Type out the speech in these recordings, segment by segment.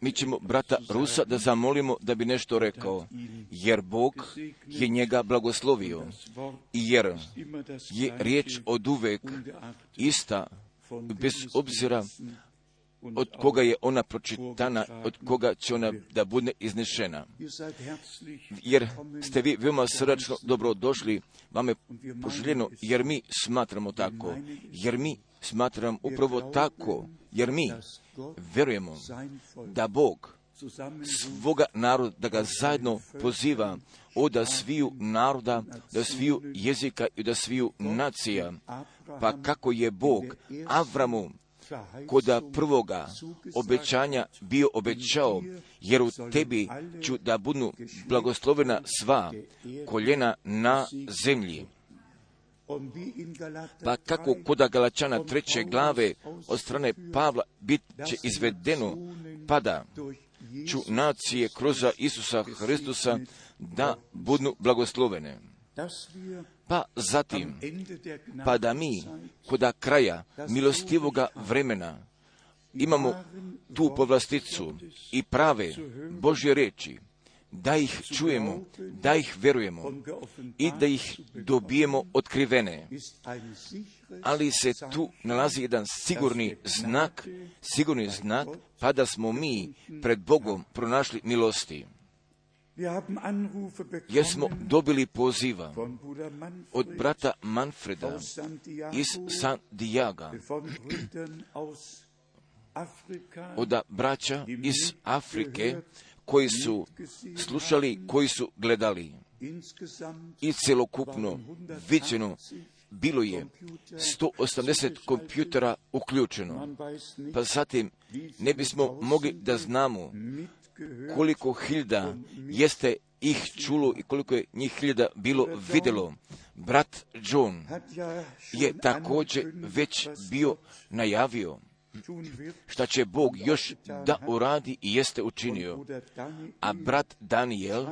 mi ćemo brata Rusa da zamolimo da bi nešto rekao, jer Bog je njega blagoslovio. I jer je riječ od uvek ista, bez obzira od koga je ona pročitana, od koga će ona da bude iznešena. Jer ste vi veoma srdačno dobrodošli, vam je poželjeno, jer mi smatramo tako, jer mi smatram upravo tako, jer mi verujemo da Bog svoga naroda, da ga zajedno poziva od sviju naroda, da sviju jezika i da sviju nacija. Pa kako je Bog Avramu koda prvoga obećanja bio obećao, jer u tebi ću da budu blagoslovena sva koljena na zemlji. Pa kako koda Galačana treće glave od strane Pavla bit će izvedeno, pada ću nacije kroz Isusa Hristusa da budu blagoslovene. Pa zatim, pa da mi, koda kraja milostivoga vremena, imamo tu povlasticu i prave Božje reči, da ih čujemo, da ih verujemo i da ih dobijemo otkrivene. Ali se tu nalazi jedan sigurni znak, sigurni znak, pa da smo mi pred Bogom pronašli milosti. Jer smo dobili poziva od brata Manfreda iz San Diaga, od braća iz Afrike koji su slušali, koji su gledali. I celokupno viđeno bilo je 180 kompjutera uključeno. Pa zatim ne bismo mogli da znamo koliko hiljada jeste ih čulo i koliko je njih hiljada bilo vidjelo. Brat John je također već bio najavio šta će Bog još da uradi i jeste učinio. A brat Daniel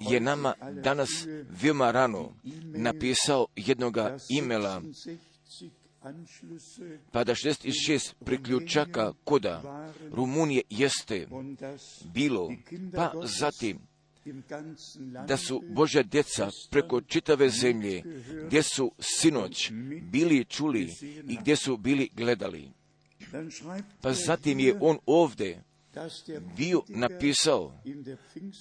je nama danas veoma rano napisao jednoga imela pa da 66 priključaka koda Rumunije jeste bilo, pa zatim da su Božja djeca preko čitave zemlje, gdje su sinoć bili čuli i gdje su bili gledali. Pa zatim je on ovdje bio napisao,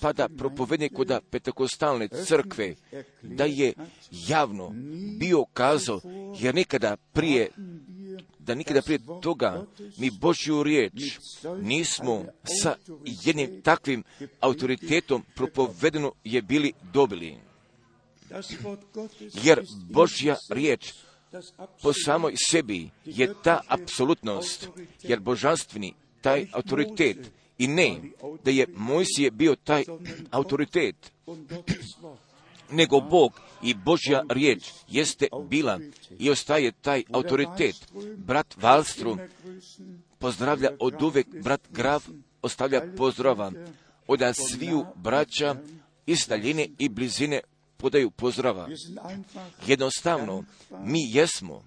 pa da propovednik kod Petekostalne crkve, da je javno bio kazao, jer nikada prije da nikada prije toga mi Božju riječ nismo sa jednim takvim autoritetom propovedeno je bili dobili. Jer Božja riječ po samoj sebi je ta apsolutnost, jer božanstveni taj autoritet i ne da je Mojsije bio taj autoritet, nego Bog i Božja riječ jeste bila i ostaje taj autoritet. Brat Valstru pozdravlja od uvek, brat Grav ostavlja pozdrava od sviju braća iz daljine i blizine podaju pozdrava. Jednostavno, mi jesmo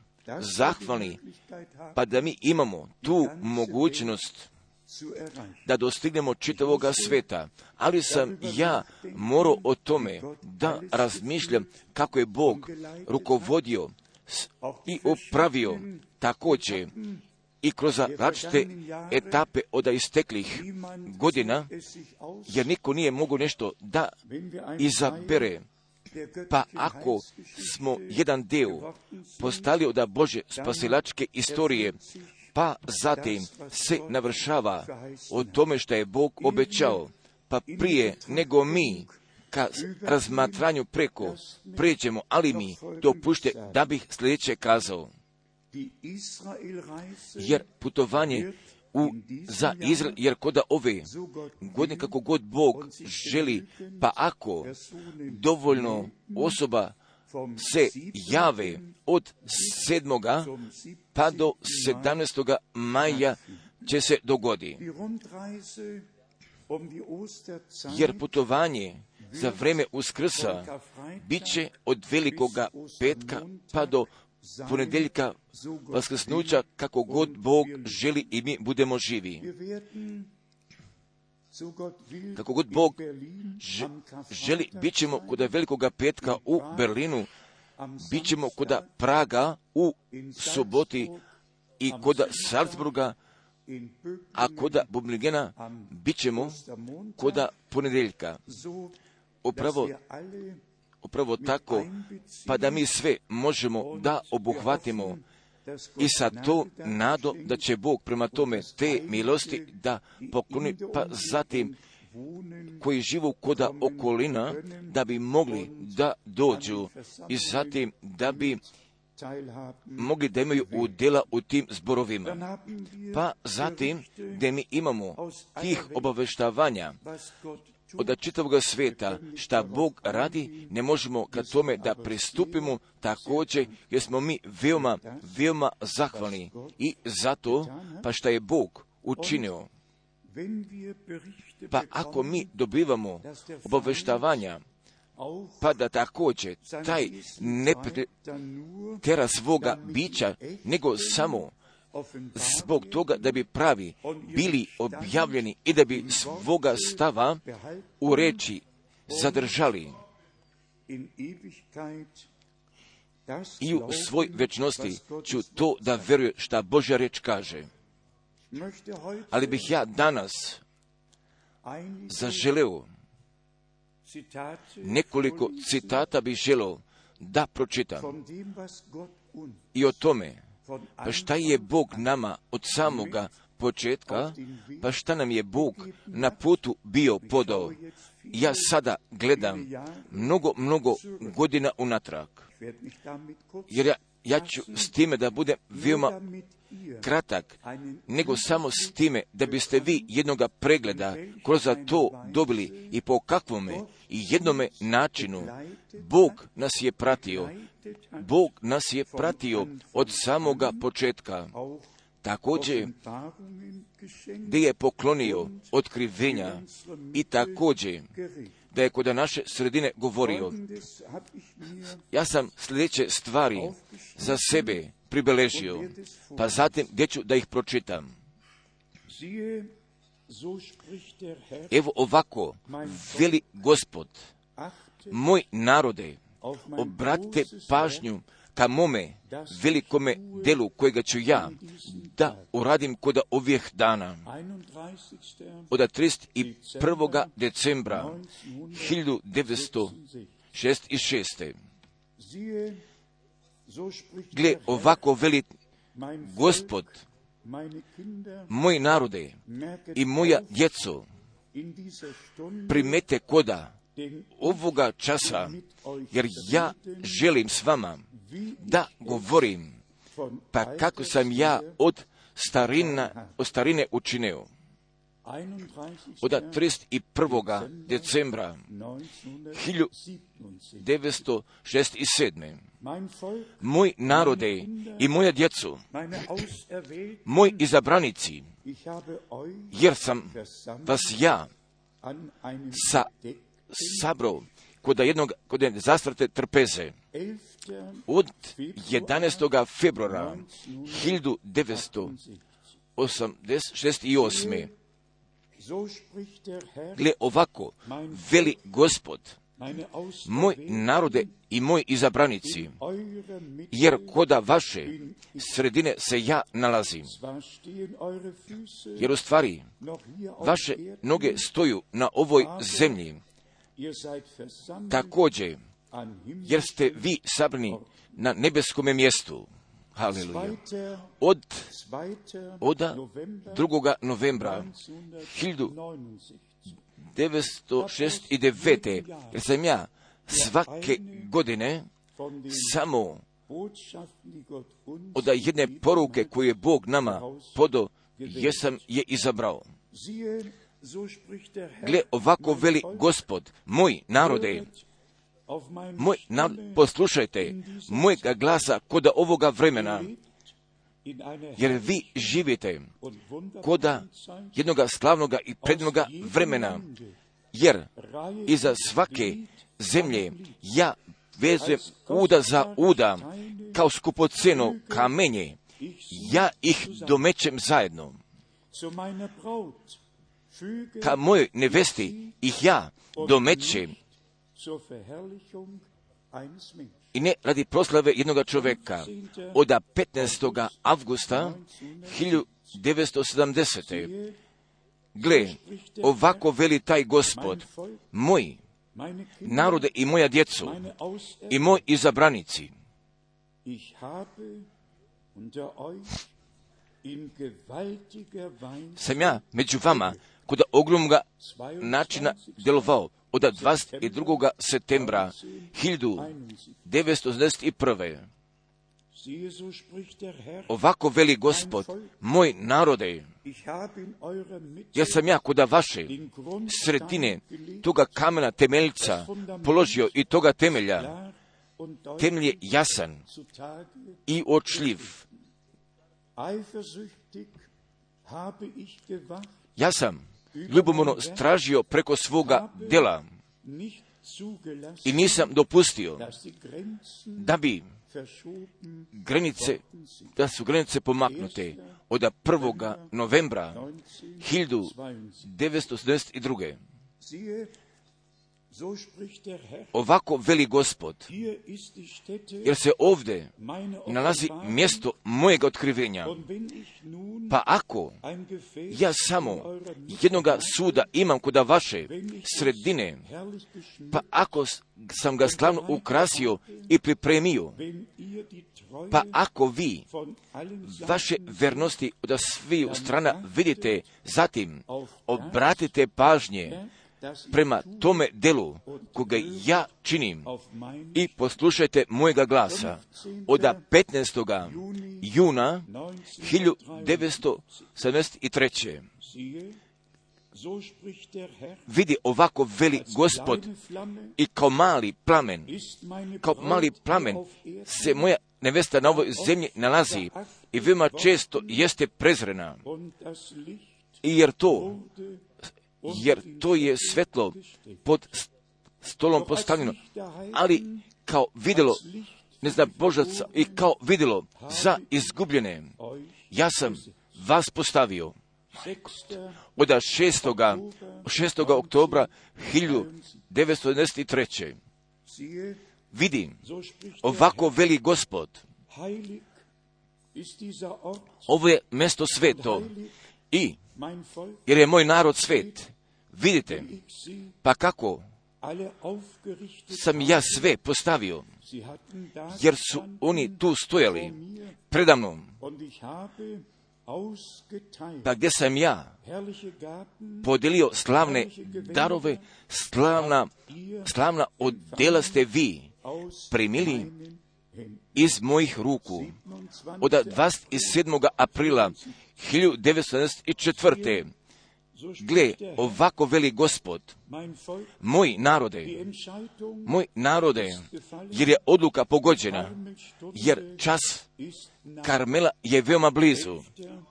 zahvalni, pa da mi imamo tu mogućnost da dostignemo čitavoga sveta, ali sam ja morao o tome da razmišljam kako je Bog rukovodio i opravio također i kroz različite etape od isteklih godina, jer niko nije mogu nešto da izabere. Pa ako smo jedan deo postali od Bože spasilačke istorije, pa zatim se navršava o tome što je Bog obećao, pa prije nego mi ka razmatranju preko pređemo, ali mi dopušte da bih sljedeće kazao. Jer putovanje u, za Izrael, jer koda ove godine kako god Bog želi, pa ako dovoljno osoba se jave od 7. pa do 17. maja će se dogodi. Jer putovanje za vreme uskrsa bit će od velikoga petka pa do ponedjeljka vaskrsnuća kako god Bog želi i mi budemo živi. Kako god Bog želi, bit ćemo kod velikoga petka u Berlinu, bit ćemo kod Praga u soboti i kod Salzburga, a kod Bubligena bit ćemo kod ponedjeljka. Upravo, upravo tako, pa da mi sve možemo da obuhvatimo i sa to nado da će Bog prema tome te milosti da pokloni, pa zatim koji živu koda okolina, da bi mogli da dođu i zatim da bi mogli da imaju udjela u tim zborovima. Pa zatim da mi imamo tih obaveštavanja od čitavog sveta šta Bog radi, ne možemo ka tome da pristupimo također jer smo mi veoma, veoma zahvalni i zato pa šta je Bog učinio. Pa ako mi dobivamo obaveštavanja, pa da također taj ne tera svoga bića, nego samo zbog toga da bi pravi bili objavljeni i da bi svoga stava u reči zadržali i u svoj večnosti ću to da veruju šta Božja reč kaže. Ali bih ja danas zaželeo nekoliko citata bih želeo da pročitam i o tome pa šta je Bog nama od samoga početka, pa šta nam je Bog na putu bio podao. Ja sada gledam mnogo, mnogo godina unatrag. Jer ja, ja ću s time da budem veoma kratak, nego samo s time da biste vi jednoga pregleda kroz to dobili i po kakvome i jednome načinu Bog nas je pratio. Bog nas je pratio od samoga početka. Također, gdje je poklonio otkrivenja i također da je kod naše sredine govorio. Ja sam sljedeće stvari za sebe pribeležio, pa zatim gdje ću da ih pročitam. Evo ovako, veli gospod, moj narode, obratite pažnju ka mome velikome delu kojega ću ja da uradim kod ovih dana. Od 31. decembra 1966. Gle, ovako veli gospod, moj narode i moja djeco, primete koda ovoga časa, jer ja želim s vama da govorim, pa kako sam ja od starina, od starine učinio. Od 31. decembra 1967. Moj narode i moja djecu, moj izabranici, jer sam vas ja sa sabro kod jednog, kod jedne zastrate trpeze. Od 11. februara 1968. Gle ovako, veli gospod, moj narode i moj izabranici, jer koda vaše sredine se ja nalazim. Jer u stvari, vaše noge stoju na ovoj zemlji, također, jer ste vi sabrani na nebeskome mjestu. Haleluja. Od, od 2. novembra 1969. jer sam ja svake godine samo od jedne poruke koju je Bog nama podo, jesam je izabrao. Gle, ovako veli gospod, moj narode, moj narod, poslušajte mojega glasa kod ovoga vremena, jer vi živite koda jednoga slavnoga i prednoga vremena, jer iza svake zemlje ja vezujem uda za uda, kao skupoceno kamenje, ja ih domećem zajedno. Ka mojoj nevesti ih ja domećem i ne radi proslave jednog čovjeka. Od 15. avgusta 1970. Gle, ovako veli taj gospod, moj narode i moja djecu i moj izabranici. Sam ja među vama kod ogromnoga načina djelovao od 22. septembra 1991. Ovako veli gospod, moj narode, ja sam ja kuda vaše sredine toga kamena temeljca položio i toga temelja, temelj je jasan i očljiv. Ja sam ljubomorno stražio preko svoga dela i nisam dopustio da bi granice, da su granice pomaknute od 1. novembra 1972. Ovako veli gospod, jer se ovdje nalazi mjesto mojeg otkrivenja. Pa ako ja samo jednoga suda imam kod vaše sredine, pa ako sam ga slavno ukrasio i pripremio, pa ako vi vaše vernosti od sviju strana vidite, zatim obratite pažnje prema tome delu koga ja činim i poslušajte mojega glasa od 15. juna 1973. Vidi ovako veli gospod i kao mali plamen, kao mali plamen se moja nevesta na ovoj zemlji nalazi i veoma često jeste prezrena. I jer to jer to je svetlo pod stolom postavljeno, ali kao vidjelo, ne znam, Božaca, i kao vidjelo za izgubljene, ja sam vas postavio od 6. 6. oktobra 1993. Vidim, ovako veli gospod, ovo je mesto sveto i jer je moj narod svet. Vidite, pa kako sam ja sve postavio, jer su oni tu stojali predamnom, pa gdje sam ja? podijelio slavne darove, slavna, slavna odjela ste vi. Primili iz mojih ruku. Od 27. aprila 1974. Gle, ovako veli gospod, moj narode, moj narode, jer je odluka pogođena, jer čas Karmela je veoma blizu.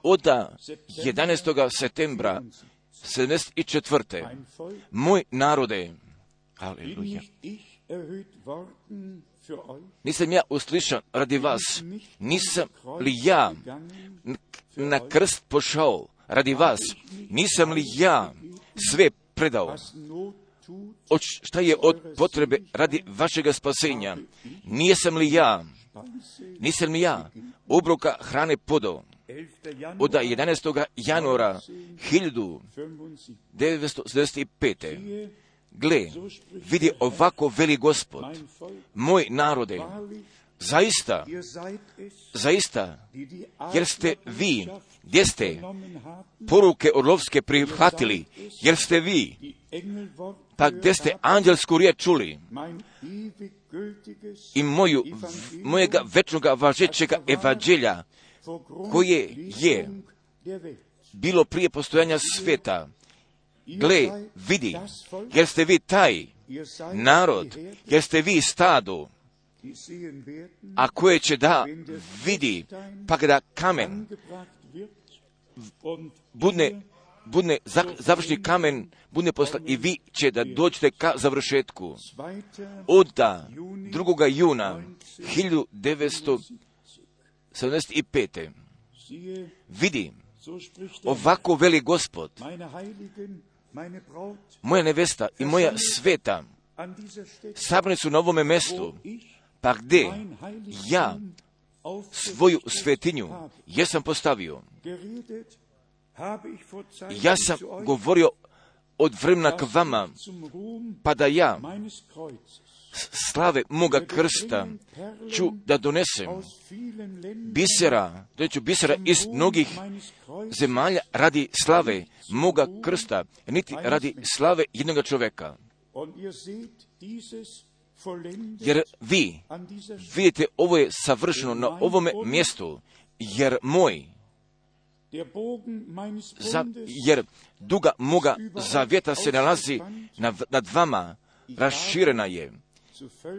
Od 11. septembra 74. Moj narode, aleluja, nisam ja uslišan radi vas, nisam li ja na krst pošao radi vas, nisam li ja sve predao, od šta je od potrebe radi vašega spasenja, nisam li ja, nisam li ja? Obroka hrane podao, od 11. januara 1975. Gle, vidi ovako veli gospod, moj narode, zaista, zaista, jer ste vi, gdje ste? Poruke orlovske prihvatili, jer ste vi, pa gdje ste anđelsku riječ čuli? I moju, mojega večnoga važećega evanđelja, koje je bilo prije postojanja sveta, gle, vidi, jer ste vi taj narod, jer ste vi stado, a koje će da vidi, pa kada kamen budne bude završni kamen, bude poslan i vi će da dođete ka završetku. Od 2. juna 1975. Vidi, ovako veli gospod, moja nevesta i moja sveta sabrani su na ovome mestu, pa gdje ja svoju svetinju jesam postavio. Ja sam govorio od vremena k vama, pa da ja slave moga krsta ću da donesem bisera, da ću bisera iz mnogih zemalja radi slave moga krsta, niti radi slave jednog čovjeka. Jer vi vidite, ovo je savršeno na ovome mjestu, jer moj, za, jer duga moga zavjeta se nalazi nad vama, raširena je,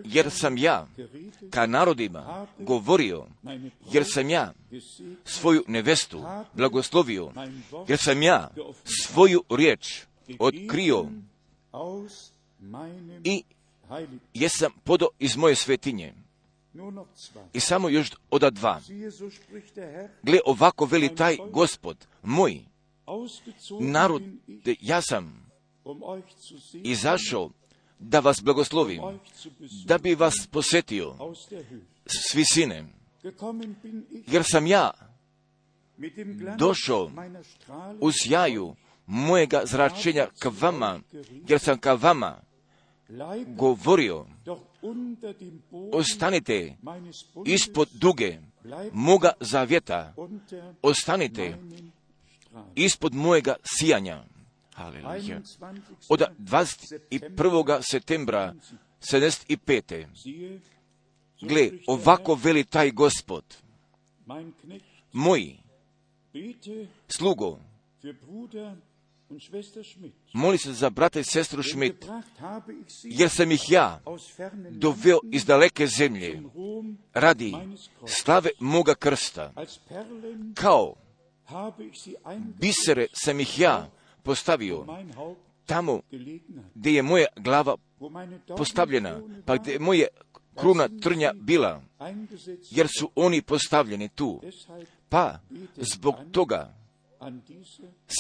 jer sam ja ka narodima govorio, jer sam ja svoju nevestu blagoslovio, jer sam ja svoju riječ otkrio i jesam podo iz moje svetinje. I samo još oda dva. Gle, ovako veli taj gospod, moj narod, ja sam izašao da vas blagoslovim, da bi vas posjetio s visine, jer sam ja došao u sjaju mojega zračenja k vama, jer sam ka vama govorio, ostanite ispod duge moga zavjeta, ostanite ispod mojega sijanja. Halleluja. Od 21. septembra 75. Gle, ovako veli taj gospod. Moj slugo, moli se za brata i sestru Schmidt, jer sam ih ja doveo iz daleke zemlje radi slave moga krsta. Kao bisere sam ih ja postavio tamo gdje je moja glava postavljena, pa gdje je moja kruna trnja bila, jer su oni postavljeni tu. Pa zbog toga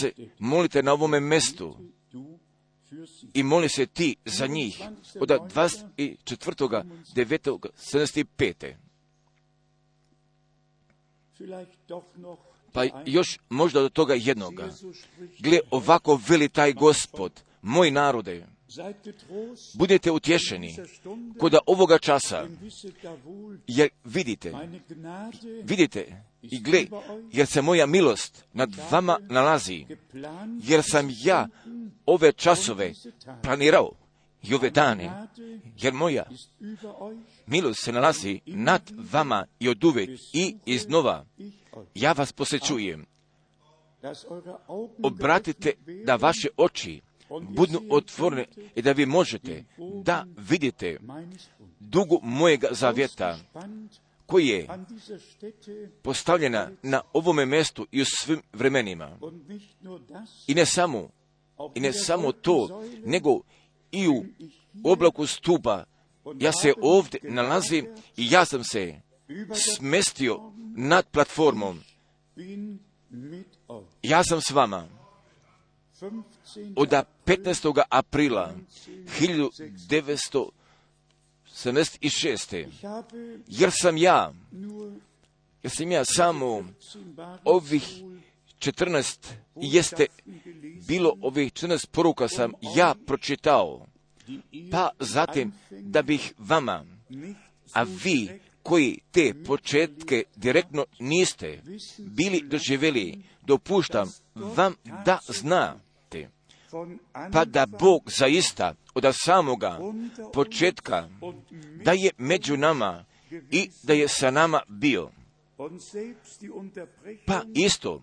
se molite na ovome mestu i moli se ti za njih od 24.9.75. Pa još možda do toga jednoga. Gle, ovako veli taj gospod, moj narode, budete utješeni kod ovoga časa, jer vidite, vidite i gle, jer se moja milost nad vama nalazi, jer sam ja ove časove planirao i ove dane, jer moja milost se nalazi nad vama i od uvek i iznova. Ja vas posjećujem. Obratite da vaše oči budu otvorene i da vi možete da vidite dugu mojega zavjeta koji je postavljena na ovome mjestu i u svim vremenima. I ne samo, i ne samo to, nego i u oblaku stupa. Ja se ovdje nalazim i ja sam se smestio nad platformom. Ja sam s vama od 15. aprila 1976. Jer sam ja, jer sam ja samo ovih 14 jeste bilo ovih 14 poruka sam ja pročitao, pa zatim da bih vama, a vi koji te početke direktno niste bili doživjeli, dopuštam vam da znate, pa da Bog zaista od samoga početka da je među nama i da je sa nama bio. Pa isto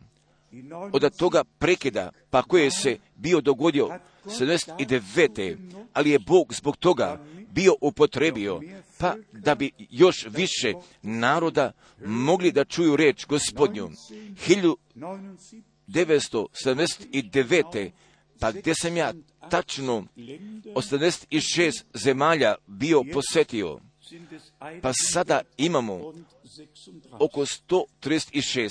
od toga prekida, pa koje se bio dogodio 79. ali je Bog zbog toga bio upotrebio, pa da bi još više naroda mogli da čuju reč gospodnju. 1979. pa gdje sam ja tačno 86 zemalja bio posetio, pa sada imamo oko 136,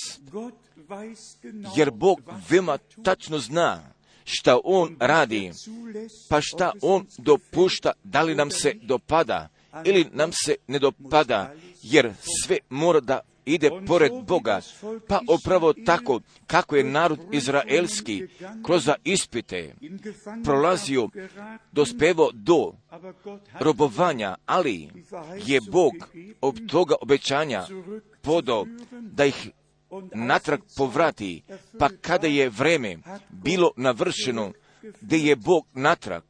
jer Bog veoma tačno zna šta On radi, pa šta On dopušta, da li nam se dopada ili nam se ne dopada, jer sve mora da ide pored Boga, pa upravo tako kako je narod izraelski kroz ispite prolazio, dospevo do robovanja, ali je Bog od toga obećanja podo da ih natrag povrati, pa kada je vreme bilo navršeno, gdje je Bog natrag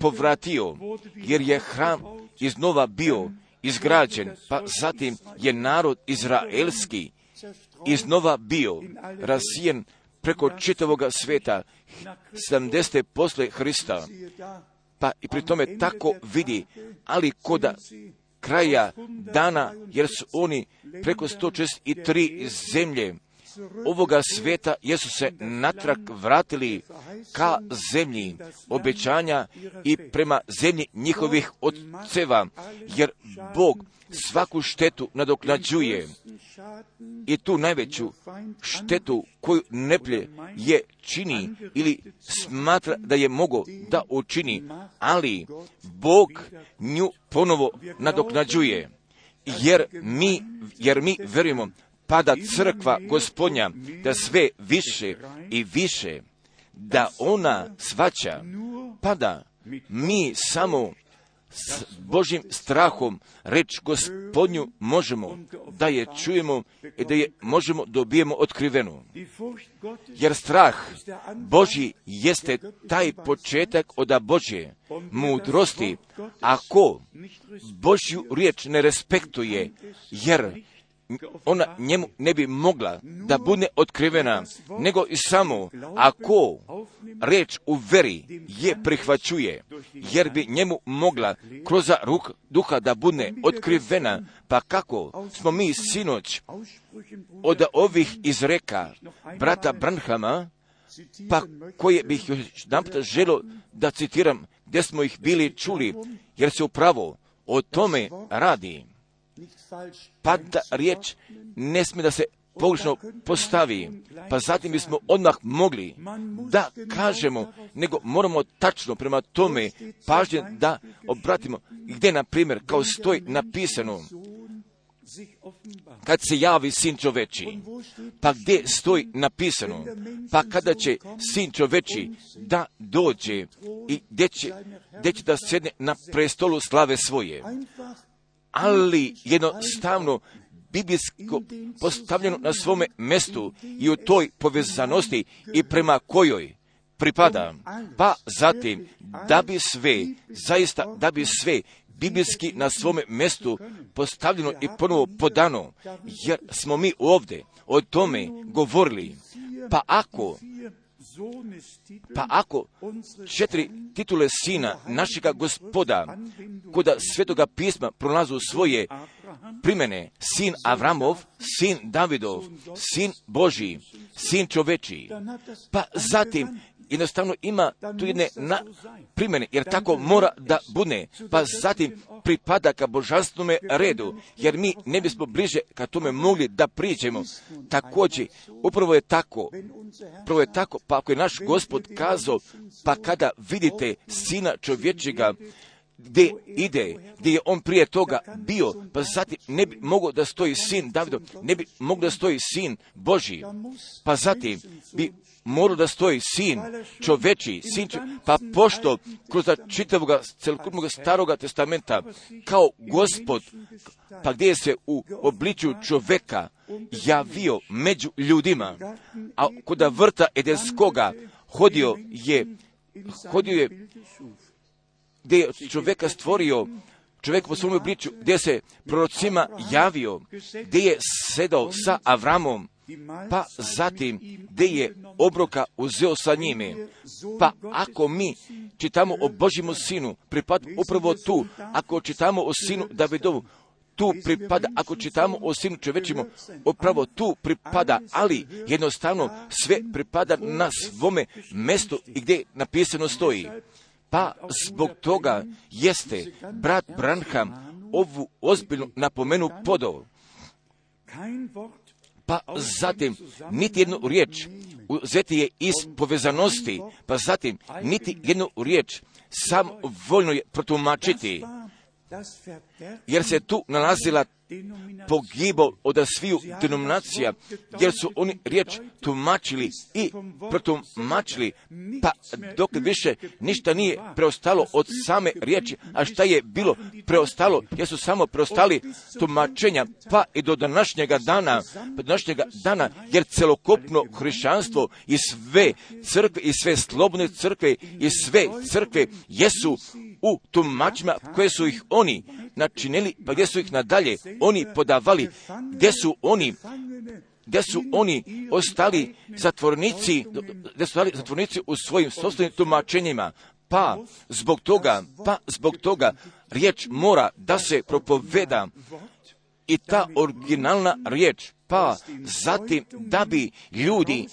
povratio, jer je hram iznova bio izgrađen, pa zatim je narod izraelski iznova bio rasijen preko čitavoga sveta 70. posle Hrista, pa i pri tome tako vidi, ali koda kraja dana, jer su oni preko 163 zemlje. Ovoga sveta jesu se natrag vratili ka zemlji obećanja i prema zemlji njihovih otceva, jer Bog svaku štetu nadoknađuje i tu najveću štetu koju neplje je čini ili smatra da je mogo da učini, ali Bog nju ponovo nadoknađuje. Jer mi, jer mi verujemo pada crkva gospodnja da sve više i više da ona svaća pada mi samo s Božim strahom reč gospodnju možemo da je čujemo i da je možemo dobijemo otkrivenu. Jer strah Boži jeste taj početak od Božje mudrosti. Ako Božju riječ ne respektuje, jer ona njemu ne bi mogla da bude otkrivena, nego i samo ako reč u veri je prihvaćuje, jer bi njemu mogla kroz ruk duha da bude otkrivena, pa kako smo mi sinoć od ovih izreka brata Branhama, pa koje bih još jedan želo da citiram, gdje smo ih bili čuli, jer se upravo o tome radi pa da riječ ne smije da se pogrešno postavi, pa zatim bismo odmah mogli da kažemo, nego moramo tačno prema tome pažnje da obratimo, gdje, na primjer, kao stoji napisano, kad se javi sin čoveči, pa gdje stoji napisano, pa kada će sin čoveči da dođe i gdje će, gdje će da sjedne na prestolu slave svoje ali jednostavno biblijsko postavljeno na svome mestu i u toj povezanosti i prema kojoj pripada. Pa zatim, da bi sve, zaista, da bi sve biblijski na svome mestu postavljeno i ponovo podano, jer smo mi ovdje o tome govorili. Pa ako pa ako četiri titule sina našega gospoda koda svetoga pisma prolazu svoje primene, sin Avramov, sin Davidov, sin Boži, sin čoveči, pa zatim jednostavno ima tu jedne na primjene, jer tako mora da bude, pa zatim pripada ka božanstvenome redu, jer mi ne bismo bliže ka tome mogli da priđemo. Također, upravo je tako, upravo je tako, pa ako je naš gospod kazao, pa kada vidite sina čovječega, gdje ide, gdje je on prije toga bio, pa zatim ne bi mogao da stoji sin Davidov, ne bi mogao da stoji sin Boži, pa zatim bi morao da stoji sin čoveči, sin čo... pa pošto kroz čitavog celokupnog staroga testamenta kao gospod, pa gdje se u obličju čoveka javio među ljudima, a kod vrta Edenskoga hodio je, hodio je gdje je čovjeka stvorio, čovjek po svom obličju, gdje se prorocima javio, gdje je sedao sa Avramom, pa zatim gdje je obroka uzeo sa njime. Pa ako mi čitamo o Božjemu sinu, pripad upravo tu, ako čitamo o sinu Davidovu, tu pripada, ako čitamo o sinu čovečimu, upravo tu pripada, ali jednostavno sve pripada na svome mestu i gdje napisano stoji. Pa zbog toga jeste brat Branham ovu ozbiljnu napomenu podao. Pa zatim, niti jednu riječ uzeti je iz povezanosti, pa zatim, niti jednu riječ sam voljno je protumačiti, jer se tu nalazila pogibao od sviju denominacija, jer su oni riječ tumačili i protumačili, pa dok više ništa nije preostalo od same riječi, a šta je bilo preostalo, jer su samo preostali tumačenja, pa i do današnjega dana, do današnjega dana, jer celokupno hrišćanstvo i sve crkve i sve slobodne crkve i sve crkve jesu u tumačima koje su ih oni načinili, pa gdje su ih nadalje oni podavali, gdje su oni? Gdje su oni ostali zatvornici, gdje su ostali zatvornici u svojim sobstvenim tumačenjima, pa zbog toga, pa zbog toga riječ mora da se propoveda i ta originalna riječ, pa zatim da bi ljudi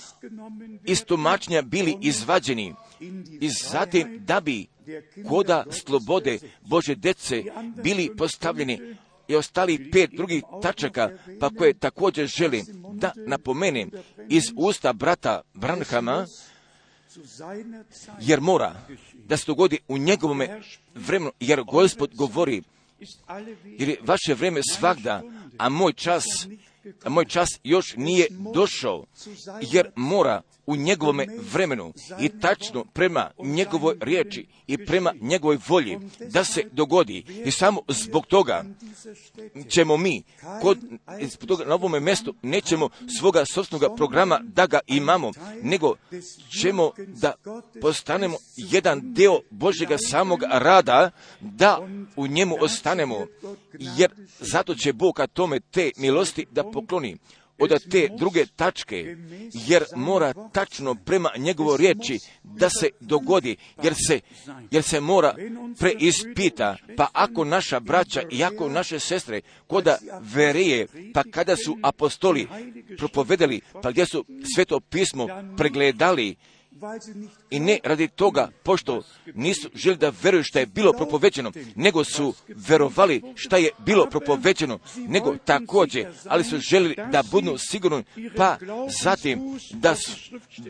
iz tumačenja bili izvađeni i zatim da bi koda slobode Bože dece bili postavljeni i ostali pet drugih tačaka, pa koje također želim da napomenem iz usta brata Branhama, jer mora da se dogodi u njegovome vremenu, jer Gospod govori, jer je vaše vreme svakda, a moj čas, a moj čas još nije došao, jer mora u njegovome vremenu i tačno prema njegovoj riječi i prema njegovoj volji da se dogodi. I samo zbog toga ćemo mi kod, zbog toga na ovome mjestu nećemo svoga sobstvenog programa da ga imamo, nego ćemo da postanemo jedan deo Božjega samog rada, da u njemu ostanemo, jer zato će Bog tome te milosti da pokloni od te druge tačke, jer mora tačno prema njegovoj riječi da se dogodi, jer se, jer se mora preispita, pa ako naša braća i ako naše sestre koda verije, pa kada su apostoli propovedali, pa gdje su sveto pismo pregledali, i ne radi toga, pošto nisu želi da veruju što je bilo propoveđeno, nego su verovali šta je bilo propoveđeno, nego također, ali su želi da budu sigurni, pa zatim da,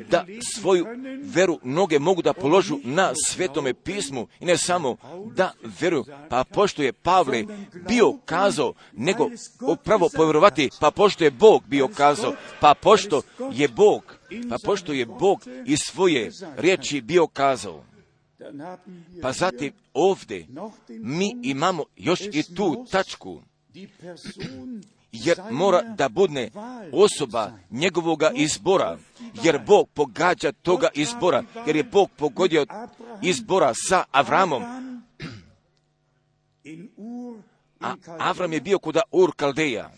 da svoju veru noge mogu da položu na svetome pismu i ne samo da veruju, pa pošto je Pavle bio kazao, nego upravo povjerovati, pa pošto je Bog bio kazao, pa pošto je Bog pa pošto je Bog iz svoje riječi bio kazao, pa zatim ovdje mi imamo još i tu tačku, jer mora da budne osoba njegovoga izbora, jer Bog pogađa toga izbora, jer je Bog pogodio izbora sa Avramom. A Avram je bio kuda Ur Kaldeja.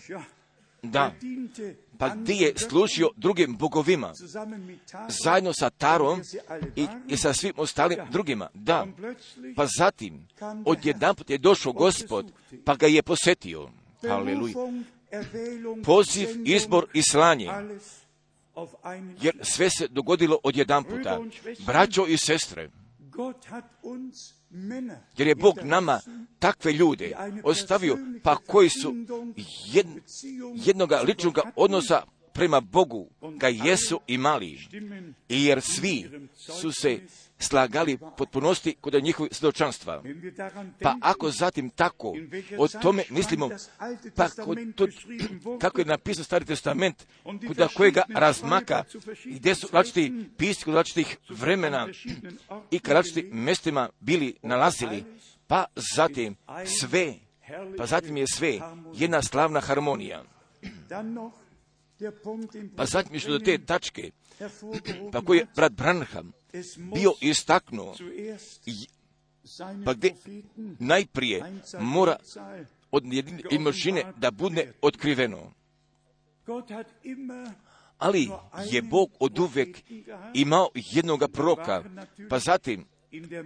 Da, pa gdje je služio drugim bogovima, zajedno sa Tarom i, i sa svim ostalim drugima. Da, pa zatim, odjedanput je došao gospod, pa ga je posjetio. Haleluja. Poziv, izbor i slanje. Jer sve se dogodilo odjedanputa. Braćo i sestre, jer je Bog nama takve ljude ostavio, pa koji su jed, jednoga ličnog odnosa prema Bogu ga jesu imali. I jer svi su se slagali potpunosti kod njihovih svjedočanstva. Pa ako zatim tako o tome mislimo, pa to, kako je napisan Stari testament, kuda kojega razmaka, gdje su različiti pisci kod različitih vremena i kad različitim mjestima bili nalazili, pa zatim sve, pa zatim je sve jedna slavna harmonija. Pa zatim je do te tačke, pa koji je brat Branham bio istaknuo, pa gdje najprije mora od jedine da bude otkriveno. Ali je Bog od uvek imao jednoga proka, pa zatim,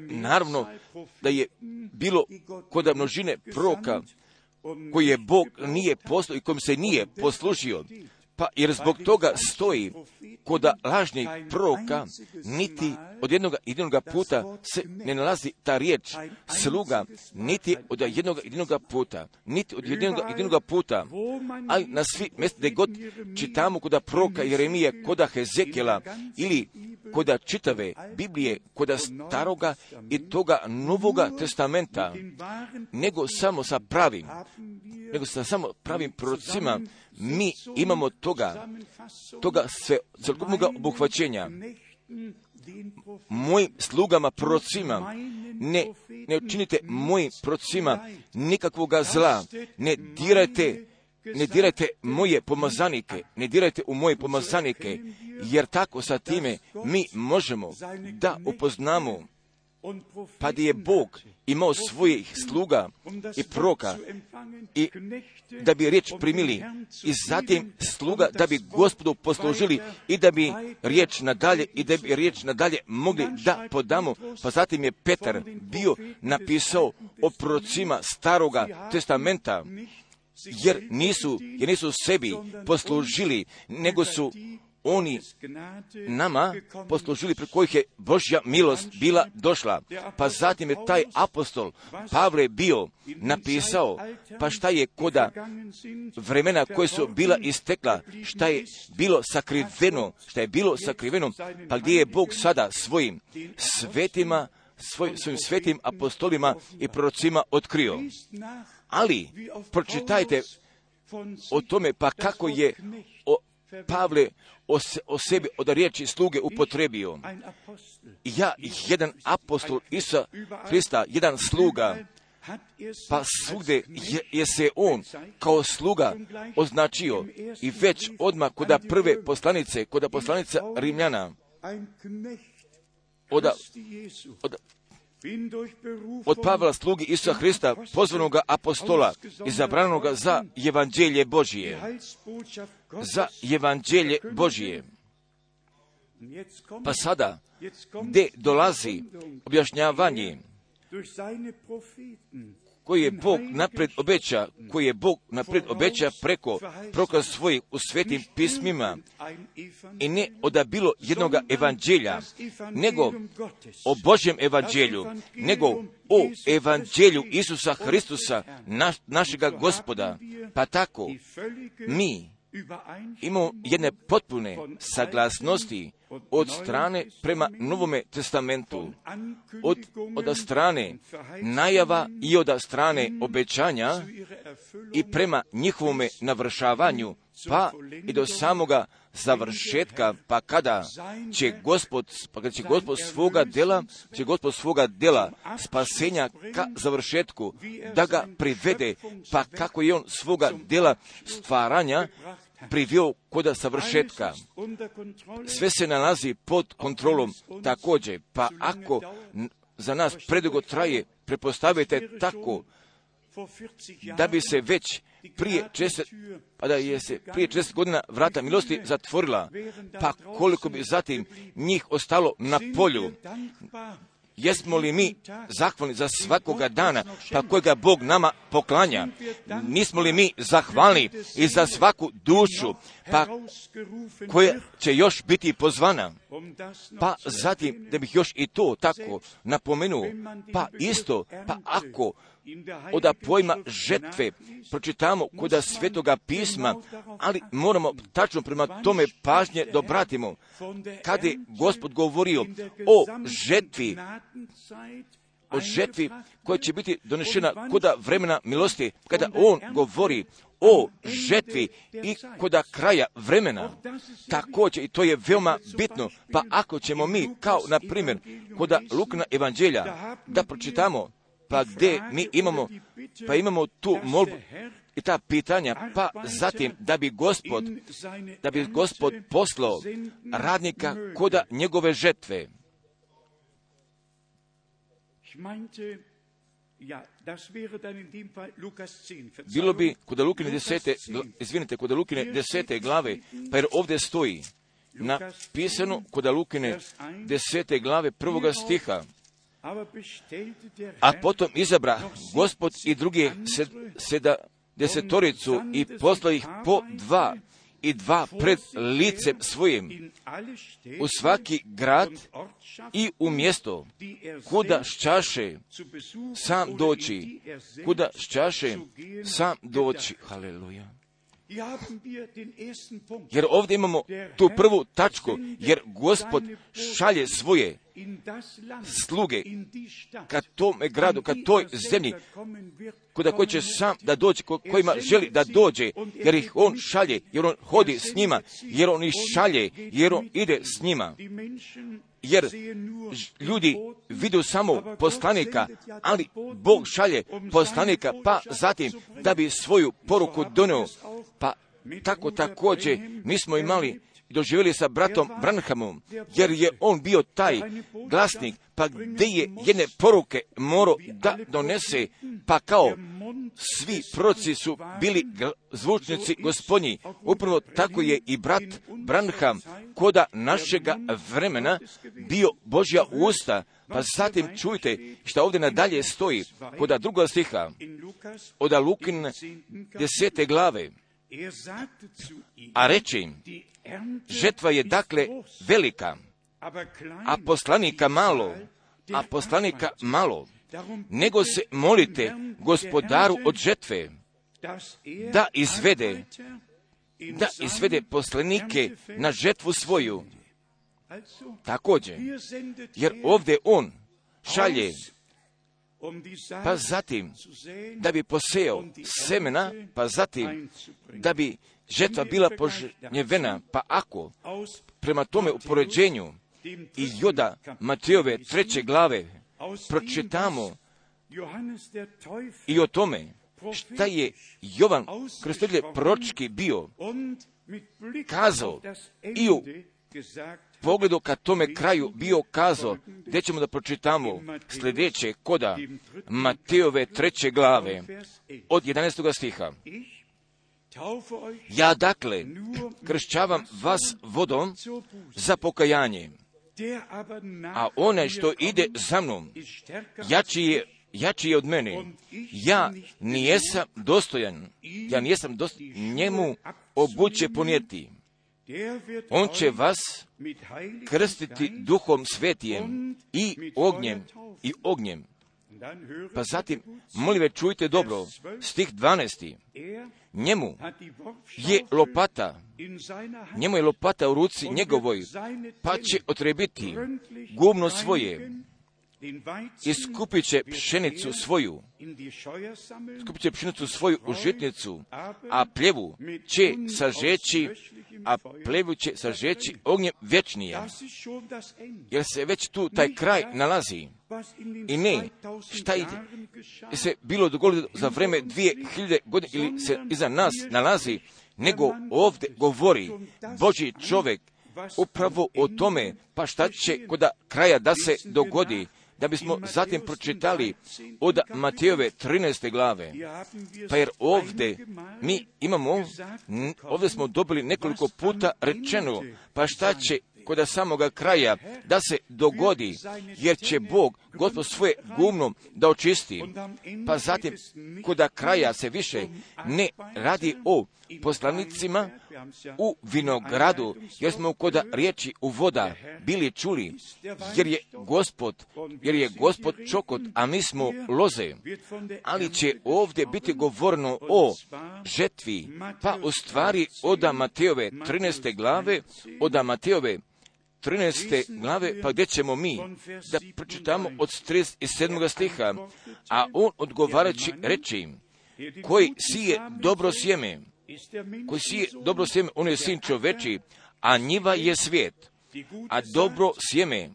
naravno, da je bilo kod množine proka koji je Bog nije poslao i kojim se nije poslužio. Pa jer zbog toga stoji kod lažnih proroka niti od jednog jedinog puta se ne nalazi ta riječ sluga, niti od jednog jedinog puta, niti od jednog jedinog puta, ali na svi mjesta gdje god čitamo kod proroka Jeremije, kod Hezekela ili kod čitave Biblije, kod staroga i toga novoga testamenta, nego samo sa pravim, nego sa samo pravim prorocima, mi imamo toga, toga sve celokupnog obuhvaćenja. Mojim slugama, prorocima, ne, ne učinite mojim prorocima nikakvoga zla, ne dirajte ne dirajte moje pomazanike, ne dirajte u moje pomazanike, jer tako sa time mi možemo da upoznamo pa da je Bog imao svojih sluga i proka i da bi riječ primili i zatim sluga da bi gospodu poslužili i da bi riječ nadalje i da bi riječ nadalje mogli da podamo. Pa zatim je Petar bio napisao o prorocima staroga testamenta jer nisu, jer nisu sebi poslužili, nego su oni nama poslužili pre kojih je Božja milost bila došla. Pa zatim je taj apostol Pavle bio napisao, pa šta je koda vremena koje su bila istekla, šta je bilo sakriveno, šta je bilo sakriveno, pa gdje je Bog sada svojim svetima, svoj, svojim svetim apostolima i prorocima otkrio. Ali, pročitajte o tome, pa kako je Pavle o, o sebi od riječi sluge upotrebio. Ja, jedan apostol Isa Hrista, jedan sluga, pa svugdje je, je se on kao sluga označio i već odmah kod prve poslanice, kod poslanica Rimljana, od, od, od Pavla slugi Isusa Hrista, pozvanoga apostola, izabranoga za evanđelje Božije. Za evanđelje Božije. Pa sada, gdje dolazi objašnjavanje koji je Bog napred obeća, koji je Bog napred obeća preko prokaz svojih u svetim pismima i ne od bilo jednog evanđelja, nego o Božjem evanđelju, nego o evanđelju Isusa Hristusa, naš, našega gospoda. Pa tako, mi imamo jedne potpune saglasnosti od strane prema Novome testamentu, od, od strane najava i od strane obećanja i prema njihovome navršavanju, pa i do samoga završetka, pa kada će gospod, pa kada će gospod svoga dela, će gospod svoga dela spasenja ka završetku, da ga privede, pa kako je on svoga dela stvaranja privio koda savršetka. Sve se nalazi pod kontrolom također, pa ako za nas predugo traje, prepostavite tako da bi se već prije česet, pa da je se prije česet godina vrata milosti zatvorila, pa koliko bi zatim njih ostalo na polju, Jesmo li mi zahvalni za svakoga dana, pa kojega Bog nama poklanja? Nismo li mi zahvalni i za svaku dušu, pa koja će još biti pozvana? Pa zatim, da bih još i to tako napomenuo, pa isto, pa ako od pojma žetve pročitamo kod svetoga pisma, ali moramo tačno prema tome pažnje dobratimo. Kad je gospod govorio o žetvi, o žetvi koja će biti donešena koda vremena milosti, kada on govori o žetvi i koda kraja vremena. Također, i to je veoma bitno, pa ako ćemo mi, kao na primjer, koda Lukna evanđelja, da pročitamo pa gdje mi imamo, pa imamo tu molbu i ta pitanja, pa zatim da bi gospod, da bi gospod poslao radnika koda njegove žetve. Bilo bi kod Lukine desete, izvinite, kod Lukine desete glave, pa jer ovdje stoji napisano kod Lukine desete glave prvoga stiha, a potom izabra gospod i druge se, se da desetoricu i poslao ih po dva i dva pred licem svojim u svaki grad i u mjesto kuda šćaše sam doći, kuda šćaše sam doći. Haleluja. Jer ovdje imamo tu prvu tačku, jer gospod šalje svoje sluge ka tome gradu, ka toj zemlji, kuda koji će sam da dođe, kojima želi da dođe, jer ih on šalje, jer on hodi s njima, jer on ih šalje, jer on ide s njima. Jer ljudi vidu samo poslanika, ali Bog šalje poslanika, pa zatim da bi svoju poruku donio, pa tako također mi smo imali doživjeli sa bratom Branhamom, jer je on bio taj glasnik, pa gdje je jedne poruke morao da donese, pa kao svi proci su bili zvučnici gospodnji. Upravo tako je i brat Branham koda našega vremena bio Božja usta, pa zatim čujte što ovdje nadalje stoji, koda druga stiha, od Lukin desete glave, a reče im, žetva je dakle velika, a poslanika malo, a poslanika malo, nego se molite gospodaru od žetve, da izvede, da izvede poslanike na žetvu svoju. Također, jer ovdje on šalje pa zatim da bi poseo semena, pa zatim da bi žetva bila požnjevena, pa ako prema tome u poređenju i Joda Matejove treće glave pročitamo i o tome šta je Jovan Krstitelj pročki bio kazao i u pogledu ka tome kraju bio kazao, gdje ćemo da pročitamo sljedeće koda Matejove treće glave od 11. stiha. Ja dakle kršćavam vas vodom za pokajanje, a onaj što ide za mnom, jači je, jači je od mene. Ja nijesam dostojan, ja nijesam dostojan njemu obuće ponijeti. On će vas krstiti duhom svetijem i ognjem i ognjem. Pa zatim, molim čujte dobro, stih 12. Njemu je lopata, njemu je lopata u ruci njegovoj, pa će otrebiti gumno svoje i skupit će pšenicu svoju, skupit će pšenicu svoju u žitnicu, a pljevu će sažeći, a pljevu će sažeći ognjem vječnija. Jer se već tu taj kraj nalazi. I ne, šta je se bilo dogodilo za vreme dvije hiljade godine ili se iza nas nalazi, nego ovdje govori Boži čovjek upravo o tome, pa šta će kod kraja da se dogodi, da bismo zatim pročitali od Matejove 13. glave. Pa jer ovdje mi imamo, ovdje smo dobili nekoliko puta rečeno, pa šta će kod samoga kraja da se dogodi, jer će Bog gospod svoje gumnom da očisti. Pa zatim, kod kraja se više ne radi o poslanicima u vinogradu, jer smo kod riječi u voda bili čuli, jer je gospod, jer je gospod čokot, a mi smo loze. Ali će ovdje biti govorno o žetvi, pa u stvari od Matejove 13. glave, od Matejove 13. glave, pa gdje ćemo mi da pročitamo od 37. stiha, a on odgovarajući reći koji sije dobro sjeme, koji sije dobro sjeme, on je sin čoveči, a njiva je svijet, a dobro sjeme,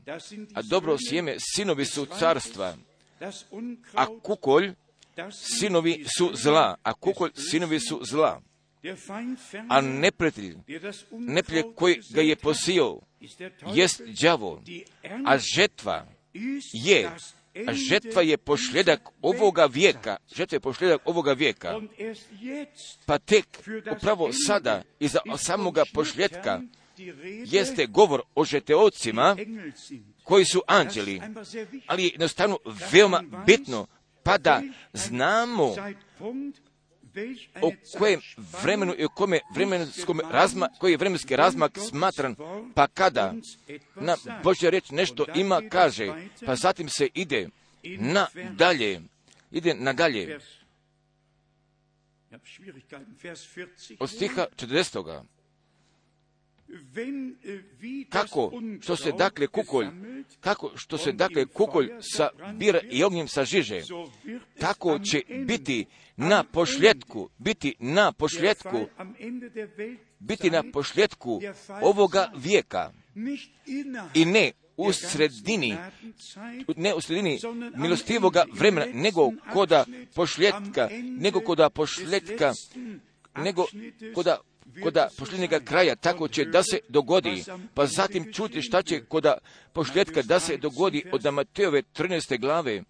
a dobro sjeme, sinovi su carstva, a kukolj, sinovi su zla, a kukolj, sinovi su zla. A neprijatelj, neprijatelj koji ga je posio, jest đavo, a žetva je, a žetva je pošljedak ovoga vijeka, žetva je pošljedak ovoga vijeka, pa tek upravo sada, iza samoga pošljetka, jeste govor o žeteocima koji su anđeli, ali je jednostavno veoma bitno, pa da znamo o kojem vremenu i o kome vremenskom razma, koji je vremenski razmak smatran, pa kada na Božja reč nešto ima, kaže, pa zatim se ide na dalje, ide na dalje. Od stiha 40 kako što se dakle kukolj, kako što se dakle kukolj sa bira i ognjem sažiže, tako će biti na pošljetku, biti na pošljetku, biti na pošljetku ovoga vijeka. I ne u sredini, ne u sredini milostivoga vremena, nego koda pošljetka, nego koda pošljetka, nego koda koda posljednjega kraja, tako će da se dogodi, pa zatim čuti šta će koda pošljetka da se dogodi od Matejove 13. glave,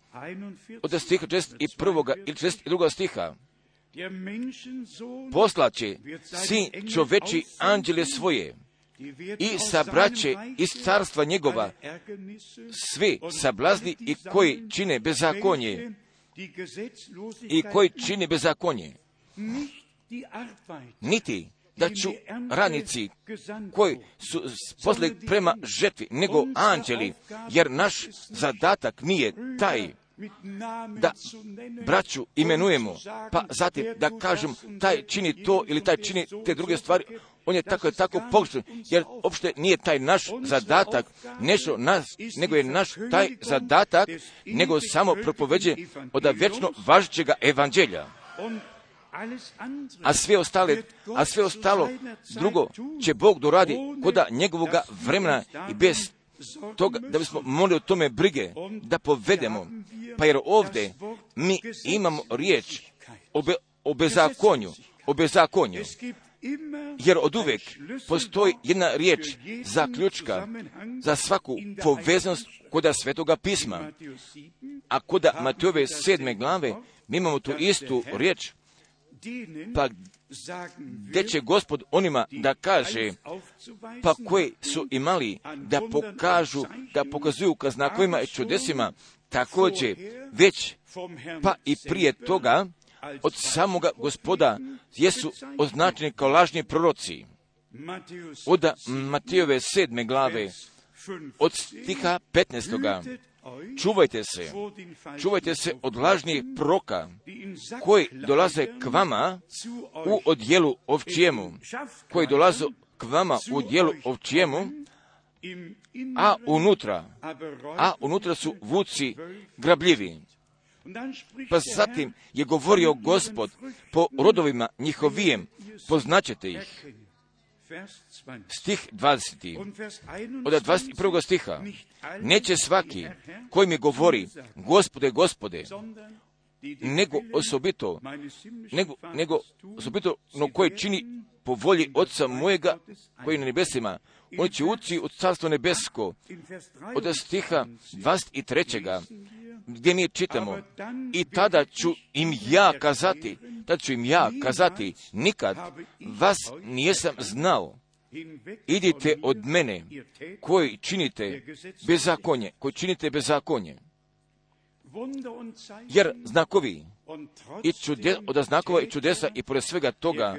od stiha 61. ili 62. stiha. Poslaće sin čoveči anđele svoje i sabraće iz carstva njegova sve sablazni i koji čine bezakonje i koji čine bezakonje. Niti da ću ranici koji su poslali prema žetvi, nego anđeli, jer naš zadatak nije taj da braću imenujemo, pa zatim da kažem taj čini to ili taj čini te druge stvari, on je tako tako pogrešan, jer uopšte nije taj naš zadatak, nešto nas, nego je naš taj zadatak, nego samo propoveđe od vječno važećega evanđelja a sve ostale, a sve ostalo drugo će Bog doradi koda njegovoga vremena i bez toga da bismo mogli o tome brige da povedemo. Pa jer ovdje mi imamo riječ o, be, o bezakonju, o bezakonju. Jer od uvek postoji jedna riječ zaključka za svaku povezanost koda svetoga pisma. A koda Matejove sedme glave mi imamo tu istu riječ pa gdje će gospod onima da kaže, pa koji su imali da pokažu, da pokazuju ka znakovima i čudesima, također već pa i prije toga od samoga gospoda jesu označeni kao lažni proroci. Od Matijove sedme glave, od stiha 15 čuvajte se, čuvajte se od lažnih proka koji dolaze k vama u odjelu ovčijemu, koji dolaze k vama u odjelu ovčijemu, a unutra, a unutra su vuci grabljivi. Pa zatim je govorio gospod po rodovima njihovijem, poznaćete ih stih 20. Od 21. stiha. Neće svaki koji mi govori, gospode, gospode, nego osobito, nego, nego osobito no koji čini po volji Otca mojega koji je na nebesima, on će ući od carstva nebesko. Od stiha 23 gdje mi čitamo, i tada ću im ja kazati, tada ću im ja kazati, nikad vas nijesam znao, idite od mene koji činite bezakonje, koji činite bezakonje. Jer znakovi i čude, od znakova i čudesa i pored svega toga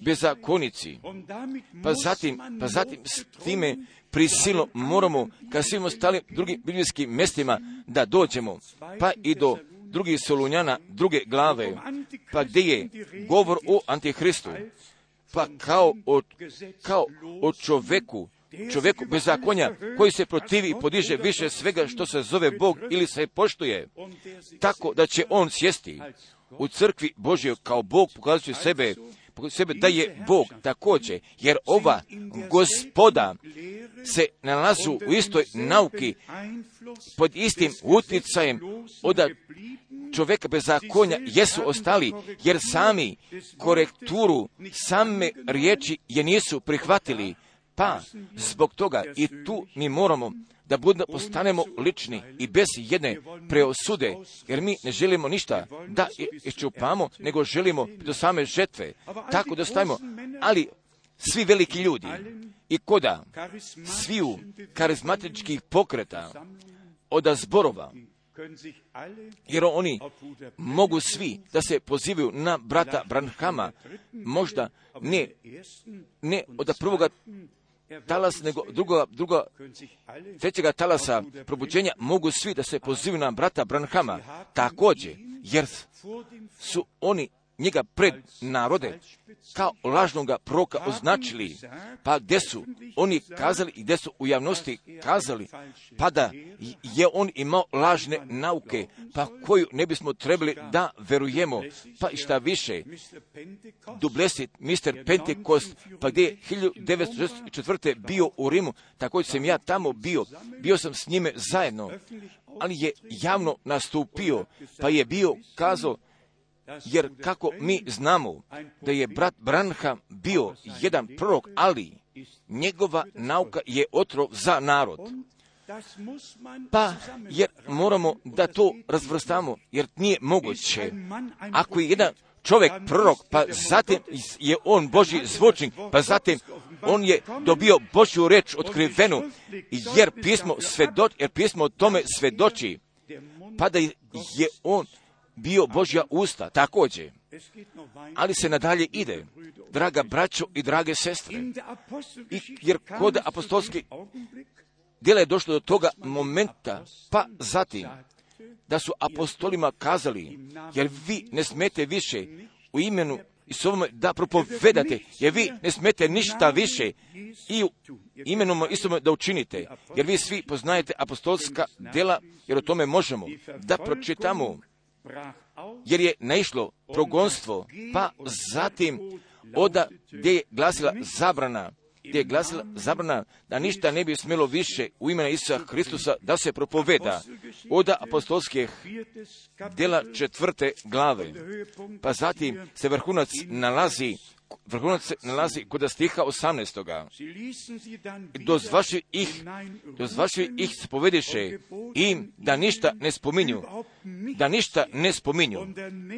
bezakonici, pa zatim, pa zatim s time prisilno moramo ka svim ostalim drugim biblijskim mjestima da dođemo, pa i do drugih Solunjana, druge glave, pa gdje je govor o Antihristu, pa kao o, kao o čoveku, čovjeku bezakonja koji se protivi i podiže više svega što se zove Bog ili se poštuje, tako da će on sjesti u crkvi Božjoj kao Bog pokazuje sebe, sebe da je Bog također, jer ova gospoda se nalazu u istoj nauki pod istim utjecajem od čovjeka bez zakonja jesu ostali, jer sami korekturu same riječi je nisu prihvatili. Pa, zbog toga i tu mi moramo da budemo, postanemo lični i bez jedne preosude, jer mi ne želimo ništa da iščupamo, nego želimo do same žetve, tako da stavimo, ali svi veliki ljudi i koda sviju karizmatičkih pokreta od zborova jer oni mogu svi da se pozivaju na brata Branhama, možda ne, ne od prvoga talas, nego drugoga, drugoga, trećega talasa probuđenja mogu svi da se pozivaju na brata Branhama, također, jer su oni njega pred narode kao lažnoga proka označili, pa gdje su oni kazali i gdje su u javnosti kazali, pa da je on imao lažne nauke, pa koju ne bismo trebali da verujemo, pa i šta više, Dublesit, Mr. Pentecost, pa gdje je 1904. bio u Rimu, također sam ja tamo bio, bio sam s njime zajedno, ali je javno nastupio, pa je bio kazao, jer kako mi znamo da je brat Branham bio jedan prorok, ali njegova nauka je otrov za narod. Pa, jer moramo da to razvrstamo, jer nije moguće. Ako je jedan čovjek prorok, pa zatim je on Boži zvučnik, pa zatim on je dobio Božju reč otkrivenu, jer pismo, svedoči, jer pismo tome svedoči, pa da je on bio Božja usta, također. Ali se nadalje ide, draga braćo i drage sestre, I, jer kod apostolski djela je došlo do toga momenta, pa zatim, da su apostolima kazali, jer vi ne smete više u imenu i ovome da propovedate, jer vi ne smete ništa više i imenom istome da učinite, jer vi svi poznajete apostolska djela, jer o tome možemo da pročitamo jer je naišlo progonstvo, pa zatim oda gdje je glasila zabrana, gdje je glasila zabrana da ništa ne bi smjelo više u imena Isusa Hristusa da se propoveda oda apostolskih djela četvrte glave. Pa zatim se vrhunac nalazi vrhunac se nalazi kod stiha 18. Dozvaši ih, dozvaši ih spovediše im da ništa ne spominju, da ništa ne spominju,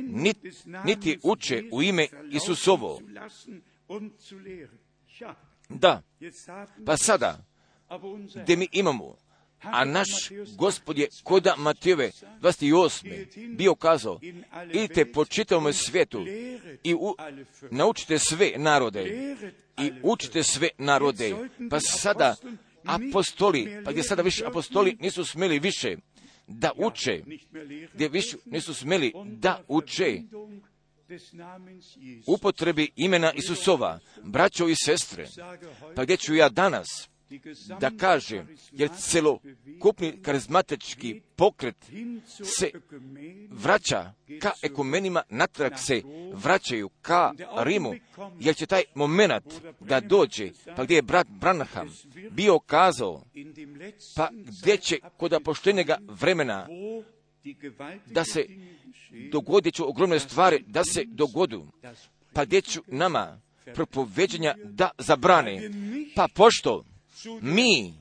niti, niti uče u ime Isusovo. Da, pa sada, gdje mi imamo a naš gospod je koda Matijeve 28. bio kazao, idite po čitavom svijetu i u, naučite sve narode i učite sve narode. Pa sada apostoli, pa gdje sada više apostoli nisu smjeli više da uče, gdje više nisu smjeli da uče upotrebi imena Isusova, braćo i sestre, pa gdje ću ja danas da kaže, jer celokupni karizmatički pokret se vraća ka ekumenima, natrag se vraćaju ka Rimu, jer će taj moment da dođe, pa gdje je brat Branham bio kazao, pa gdje će kod poštenjega vremena da se dogodit će ogromne stvari, da se dogodu, pa gdje ću nama propoveđenja da zabrane, pa pošto mi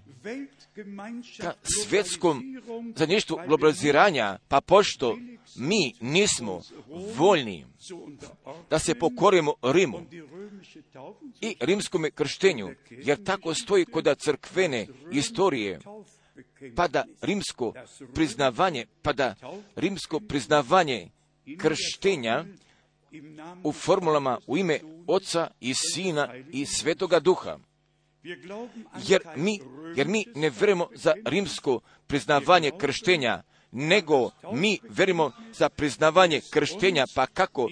ka svjetskom zajedništvu globaliziranja, pa pošto mi nismo voljni da se pokorimo Rimu i rimskom krštenju, jer tako stoji kod crkvene istorije, pa da rimsko priznavanje, pa da rimsko priznavanje krštenja u formulama u ime Oca i Sina i Svetoga Duha jer mi, jer mi ne verimo za rimsko priznavanje krštenja, nego mi verimo za priznavanje krštenja, pa kako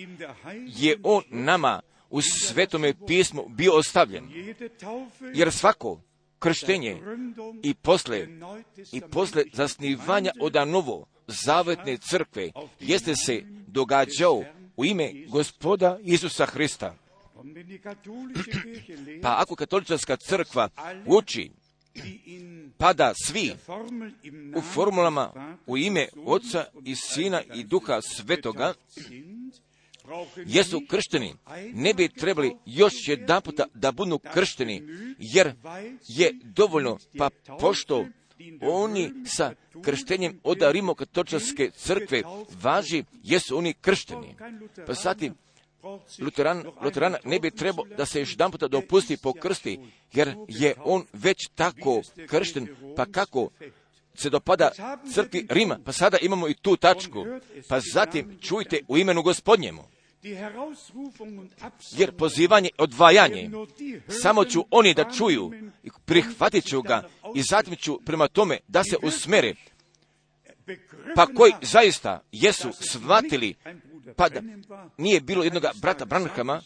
je on nama u svetome pismu bio ostavljen. Jer svako krštenje i posle, i posle zasnivanja od novo zavetne crkve jeste se događao u ime gospoda Isusa Hrista. Pa ako katoličanska crkva uči pa da svi u formulama u ime Oca i Sina i Duha Svetoga jesu kršteni, ne bi trebali još jedan puta da budu kršteni, jer je dovoljno, pa pošto oni sa krštenjem od rimokatoličanske crkve važi, jesu oni kršteni. Pa zatim, Luteran, Luteran ne bi trebao da se još jedan puta dopusti po krsti, jer je on već tako kršten, pa kako se dopada crkvi Rima, pa sada imamo i tu tačku. Pa zatim čujte u imenu gospodnjemu. Jer pozivanje odvajanje, samo ću oni da čuju, prihvatit ću ga i zatim ću prema tome da se usmere. Pa koji zaista jesu shvatili, pa da nije bilo jednog brata Branhama,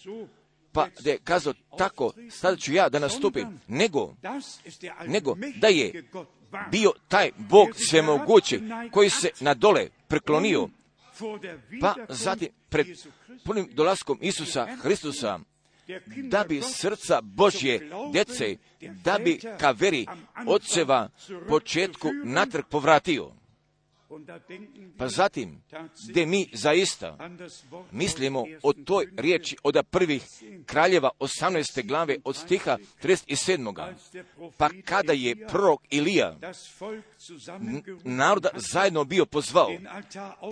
pa da je kazao tako, sada ću ja da nastupim, nego, nego da je bio taj Bog svemogući koji se na dole preklonio, pa zatim pred punim dolaskom Isusa Hristusa, da bi srca Božje djece, da bi ka veri oceva početku natrg povratio. Pa zatim, gdje mi zaista mislimo o toj riječi od prvih kraljeva 18. glave od stiha 37. Pa kada je prorok Ilija naroda zajedno bio pozvao,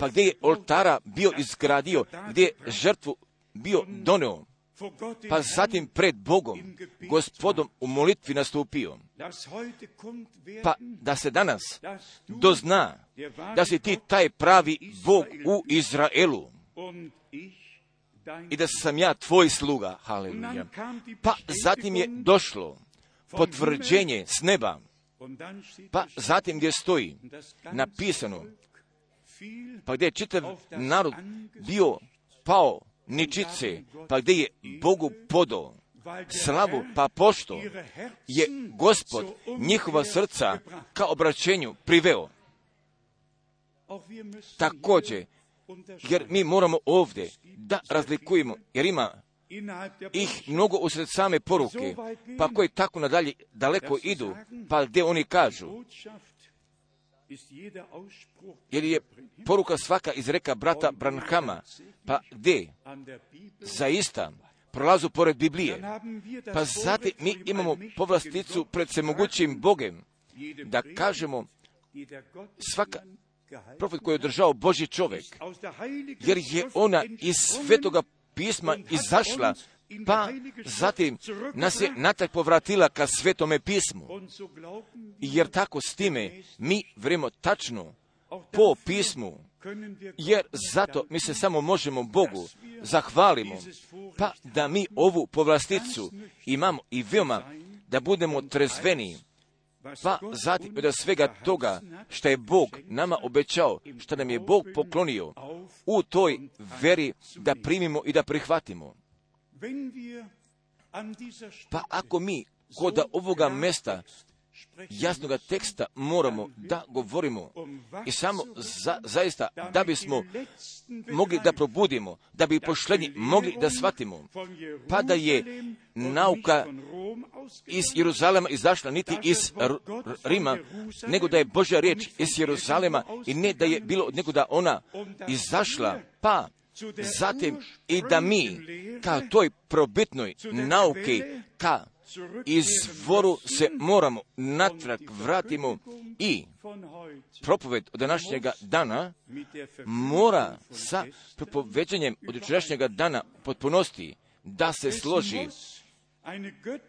pa gdje je oltara bio izgradio, gdje je žrtvu bio doneo, pa zatim pred Bogom, gospodom u molitvi nastupio. Pa da se danas dozna da si ti taj pravi Bog u Izraelu. I da sam ja tvoj sluga, haleluja. Pa zatim je došlo potvrđenje s neba, pa zatim gdje stoji napisano, pa gdje je čitav narod bio pao ničice, pa gdje je Bogu podo slavu, pa pošto je gospod njihova srca ka obraćenju priveo. Također, jer mi moramo ovdje da razlikujemo, jer ima ih mnogo usred same poruke, pa koji tako nadalje daleko idu, pa gdje oni kažu, jer je poruka svaka iz reka brata Branhama, pa gdje? Zaista prolazu pored Biblije. Pa zatim mi imamo povlasticu pred svemogućim Bogem, da kažemo svaka profet koji je održao Boži čovjek, jer je ona iz svetoga pisma izašla, pa zatim nas je natak povratila ka svetome pismu. Jer tako s time mi vremo tačno po pismu, jer zato mi se samo možemo Bogu zahvalimo, pa da mi ovu povlasticu imamo i veoma da budemo trezveni, pa zatim od svega toga što je Bog nama obećao, što nam je Bog poklonio, u toj veri da primimo i da prihvatimo. Pa ako mi kod ovoga mesta jasnoga teksta moramo da govorimo i samo za, zaista da bismo mogli da probudimo, da bi pošlednji mogli da shvatimo, pa da je nauka iz Jeruzalema izašla niti iz Rima, nego da je Božja riječ iz Jeruzalema i ne da je bilo nego da ona izašla, pa zatim i da mi ka toj probitnoj nauki, ka izvoru se moramo natrag vratimo i propoved od današnjega dana mora sa propoveđanjem od jučerašnjega dana potpunosti da se složi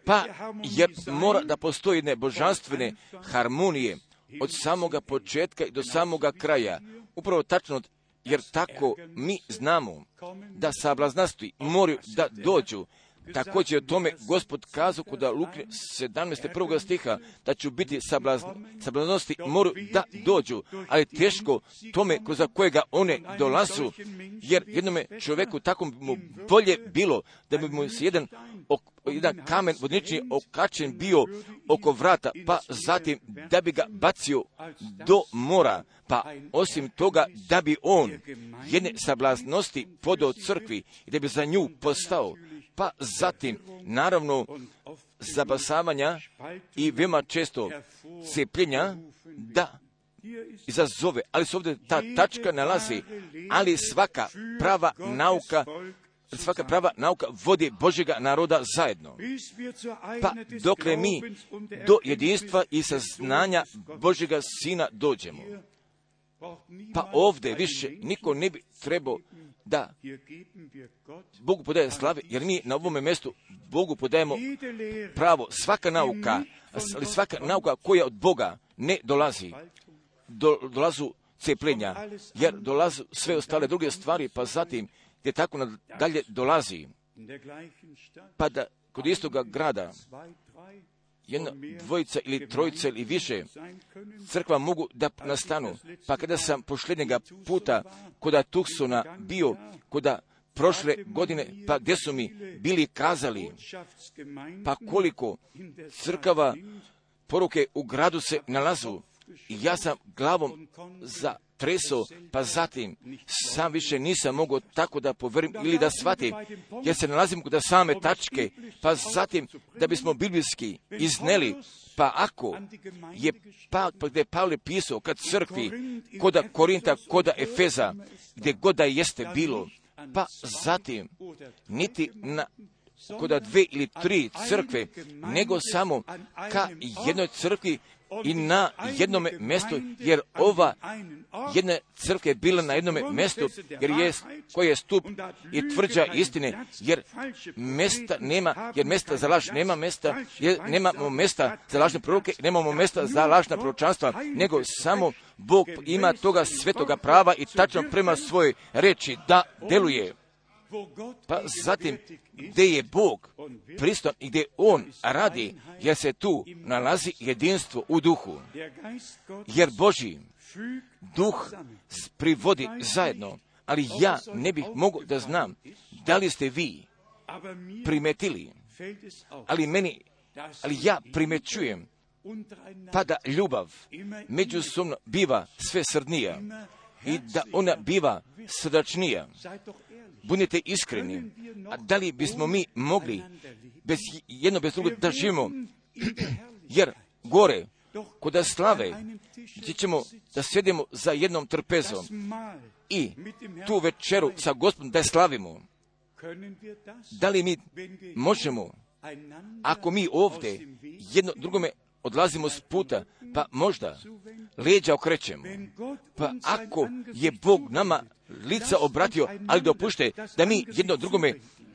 pa jer mora da postoji jedne božanstvene harmonije od samoga početka i do samoga kraja. Upravo tačno jer tako mi znamo da sablaznasti moraju da dođu Također o tome gospod kazao kod Luke 17. prvog stiha da će biti sablaznosti moru da dođu, ali teško tome kroz kojega one dolazu, jer jednome čovjeku tako mu bolje bilo da bi mu se jedan, jedan kamen vodnični okačen bio oko vrata, pa zatim da bi ga bacio do mora, pa osim toga da bi on jedne sablaznosti podao crkvi i da bi za nju postao pa zatim, naravno, zabasavanja i veoma često cepljenja, da izazove, ali se ovdje ta tačka nalazi, ali svaka prava nauka svaka prava nauka vodi Božjega naroda zajedno. Pa dokle mi do jedinstva i saznanja Božjega Sina dođemo. Pa ovdje više niko ne bi trebao da Bogu podaje slave, jer mi na ovome mjestu Bogu podajemo pravo. Svaka nauka, ali svaka nauka koja od Boga ne dolazi, do, dolazu cepljenja, jer dolazu sve ostale druge stvari, pa zatim gdje tako dalje dolazi, pa da kod istoga grada jedna dvojica ili trojica ili više crkva mogu da nastanu. Pa kada sam pošljednjega puta koda Tuksona bio, koda prošle godine, pa gdje su mi bili kazali, pa koliko crkava poruke u gradu se nalazu. Ja sam glavom za treso, pa zatim sam više nisam mogao tako da poverim ili da shvatim, jer se nalazim kod same tačke, pa zatim da bismo biblijski izneli, pa ako je pa, pa gdje je Pavle pisao kad crkvi, koda Korinta, koda Efeza, gdje god da jeste bilo, pa zatim niti na koda dve ili tri crkve, nego samo ka jednoj crkvi i na jednom mjestu, jer ova jedna crkva je bila na jednom mjestu, jer je, koji je stup i tvrđa istine, jer mjesta nema, jer mjesta za laž nema mjesta, jer nemamo mjesta za lažne proroke, nemamo mjesta za lažna proročanstva, nego samo Bog ima toga svetoga prava i tačno prema svojoj reči da deluje. Pa zatim, gdje je Bog pristan i gdje On radi, jer se tu nalazi jedinstvo u duhu. Jer Boži duh privodi zajedno, ali ja ne bih mogao da znam da li ste vi primetili, ali meni, ali ja primećujem pa da ljubav međusobno biva sve srdnija i da ona biva srdačnija budite iskreni, a da li bismo mi mogli bez jedno bez drugog da živimo, jer gore, kod slave, gdje ćemo da sjedimo za jednom trpezom i tu večeru sa gospodom da slavimo, da li mi možemo, ako mi ovdje jedno drugome odlazimo s puta, pa možda leđa okrećemo. Pa ako je Bog nama lica obratio, ali dopušte da mi jedno drugome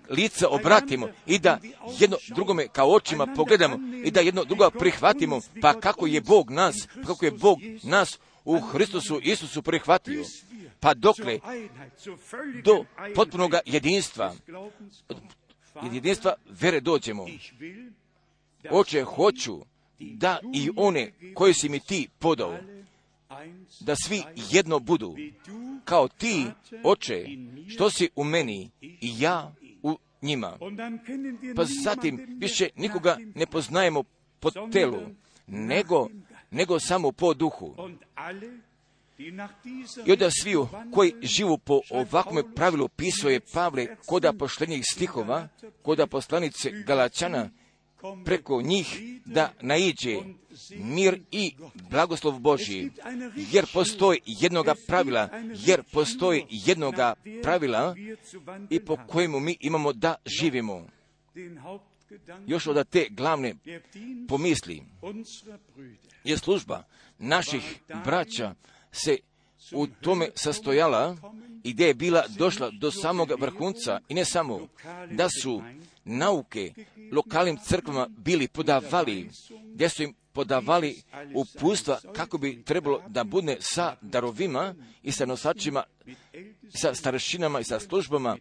lica obratimo i da jedno drugome kao očima pogledamo i da jedno drugo prihvatimo, pa kako je Bog nas, kako je Bog nas u Hristusu Isusu prihvatio. Pa dokle do potpunog jedinstva, jedinstva vere dođemo. Oče, hoću da i one koje si mi ti podao, da svi jedno budu, kao ti, oče, što si u meni i ja u njima. Pa zatim više nikoga ne poznajemo po telu, nego, nego samo po duhu. I onda svi koji živu po ovakvom pravilu pisao je Pavle koda poštenjih stihova, koda poslanice Galačana, preko njih da naiđe mir i blagoslov Božji, jer postoji jednoga pravila, jer postoji jednoga pravila i po kojemu mi imamo da živimo. Još od te glavne pomisli je služba naših braća se u tome sastojala i gdje je bila došla do samog vrhunca i ne samo da su nauke lokalnim crkvama bili podavali, gdje su im podavali upustva kako bi trebalo da bude sa darovima i sa nosačima, sa starešinama i sa službama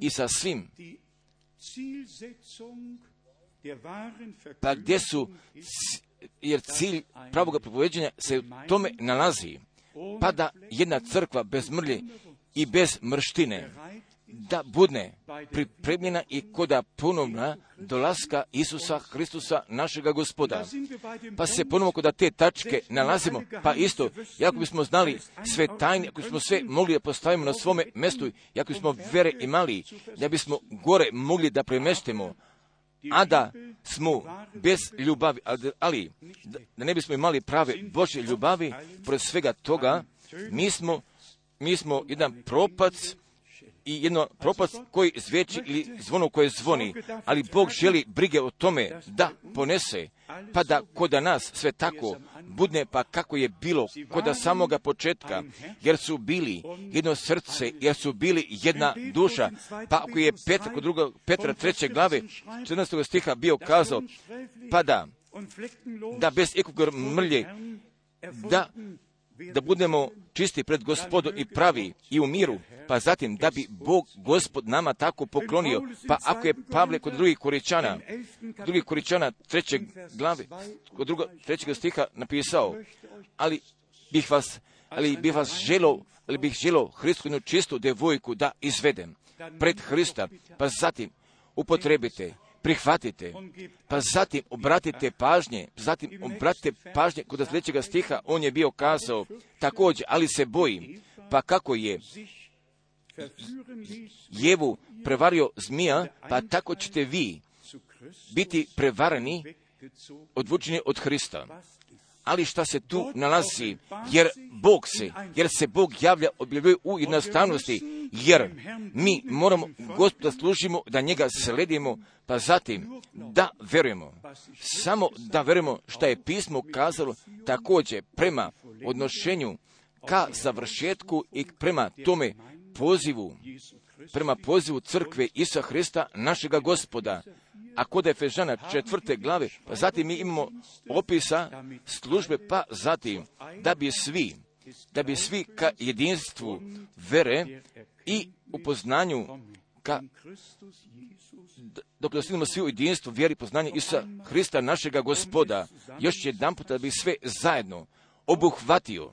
i sa svim. Pa gdje su, jer cilj pravog propoveđenja se u tome nalazi, pa da jedna crkva bez mrlje i bez mrštine da budne pripremljena i koda ponovna dolaska Isusa Hristusa našega gospoda. Pa se ponovno koda te tačke nalazimo, pa isto, ako bismo znali sve tajne, ako bismo sve mogli da postavimo na svome mjestu, ako bismo vere imali, da bismo gore mogli da premestimo, a da smo bez ljubavi, ali da ne bismo imali prave Božje ljubavi, pored svega toga, mi smo, mi smo jedan propac i jedno propast koji zveči ili zvono koje zvoni, ali Bog želi brige o tome da ponese, pa da koda nas sve tako budne pa kako je bilo koda samoga početka, jer su bili jedno srce, jer su bili jedna duša, pa ako je Petra, kod druga, Petra treće glave, 14. stiha bio kazao, pa da, da bez ikog mrlje, da da budemo čisti pred gospodom i pravi i u miru, pa zatim da bi Bog, gospod, nama tako poklonio, pa ako je Pavle kod drugih koričana, drugih koričana trećeg glave, kod drugog, trećeg stiha napisao, ali bih vas, ali bih vas želo, ali bih želo Hristu čistu devojku da izvedem pred Hrista, pa zatim upotrebite prihvatite, pa zatim obratite pažnje, zatim obratite pažnje kod sljedećega stiha, on je bio kazao također, ali se bojim, pa kako je Jevu prevario zmija, pa tako ćete vi biti prevarani, odvučeni od Hrista ali šta se tu nalazi, jer Bog se, jer se Bog javlja, objavljuje u jednostavnosti, jer mi moramo gospoda služimo, da njega sledimo, pa zatim da verujemo. Samo da verujemo što je pismo kazalo također prema odnošenju ka završetku i prema tome pozivu, prema pozivu crkve Isa Hrista, našega gospoda, a kod Efežana četvrte glave, pa zatim mi imamo opisa službe, pa zatim da bi svi, da bi svi ka jedinstvu vere i upoznanju ka dok dostignemo svi u jedinstvu vjeri poznanje Isa Hrista našega gospoda, još jedan puta da bi sve zajedno obuhvatio,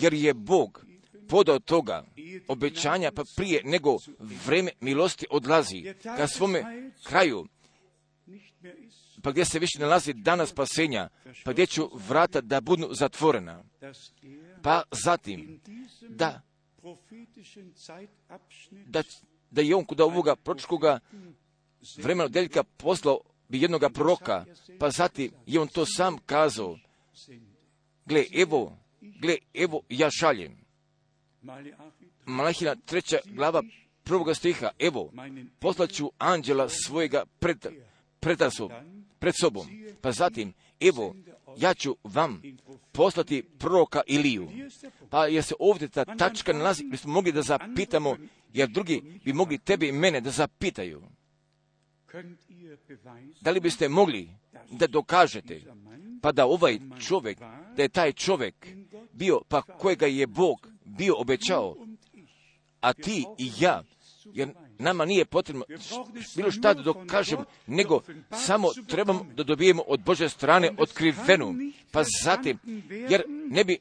jer je Bog podao toga obećanja pa prije nego vreme milosti odlazi ka svome kraju, pa gdje se više nalazi dana spasenja, pa gdje ću vrata da budu zatvorena. Pa zatim, da, da, da je on kod ovoga pročkoga vremena deljka poslao bi jednoga proroka, pa zatim je on to sam kazao, gle, evo, gle, evo, ja šaljem. Malahina treća glava prvoga stiha, evo, poslaću anđela svojega pred, pred, pred sobom. Pa zatim, evo, ja ću vam poslati proroka Iliju. Pa jer se ovdje ta tačka nalazi, mi smo mogli da zapitamo, jer drugi bi mogli tebe i mene da zapitaju. Da li biste mogli da dokažete, pa da ovaj čovjek, da je taj čovjek bio, pa kojega je Bog bio obećao, a ti i ja, jer nama nije potrebno bilo šta da dokažem, nego samo trebamo da dobijemo od Bože strane otkrivenu, pa zatim, jer ne bi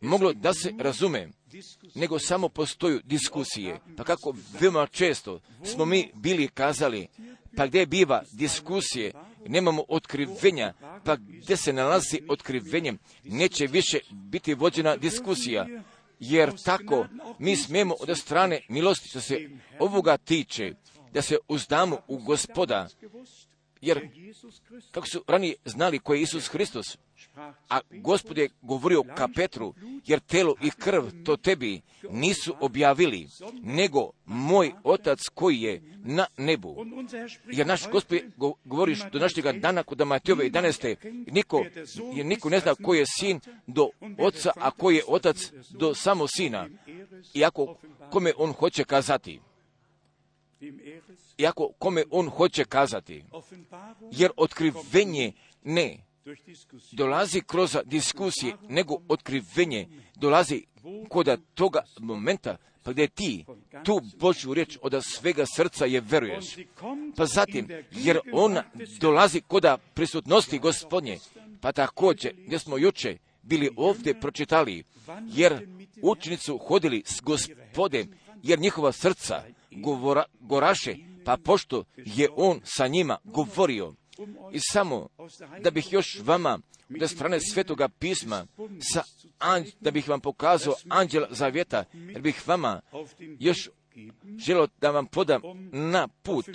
moglo da se razume, nego samo postoju diskusije. Pa kako veoma često smo mi bili kazali, pa gdje biva diskusije, nemamo otkrivenja, pa gdje se nalazi otkrivenje, neće više biti vođena diskusija, jer tako mi smijemo od strane milosti što se ovoga tiče, da se uzdamo u gospoda, jer kako su ranije znali ko je Isus Hristos, a gospod je govorio ka Petru, jer telo i krv to tebi nisu objavili, nego moj otac koji je na nebu. Jer naš gospod govori do našega dana kod Matejove 11. Niko, jer niko ne zna ko je sin do oca, a ko je otac do samo sina. Iako kome on hoće kazati. Iako kome on hoće kazati. Jer otkrivenje ne dolazi kroz diskusije, nego otkrivenje dolazi kod toga momenta pa gdje ti tu Božju riječ od svega srca je veruješ. Pa zatim, jer ona dolazi kod prisutnosti gospodnje, pa također gdje smo juče bili ovdje pročitali, jer učenicu hodili s gospodem, jer njihova srca govora, goraše, pa pošto je on sa njima govorio, i samo da bih još vama da strane svetoga pisma sa da bih vam pokazao anđela zavjeta, jer bih vama još želio da vam podam na put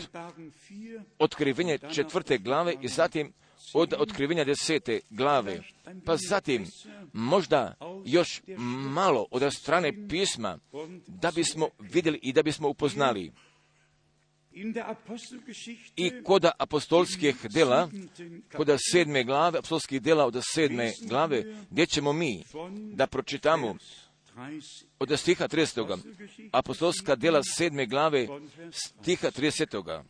otkrivenje četvrte glave i zatim od otkrivenja desete glave. Pa zatim možda još malo od strane pisma da bismo vidjeli i da bismo upoznali i kod apostolskih dela, kod sedme glave, apostolskih dela od sedme glave, gdje ćemo mi da pročitamo od stiha 30. Apostolska dela sedme glave stiha 30.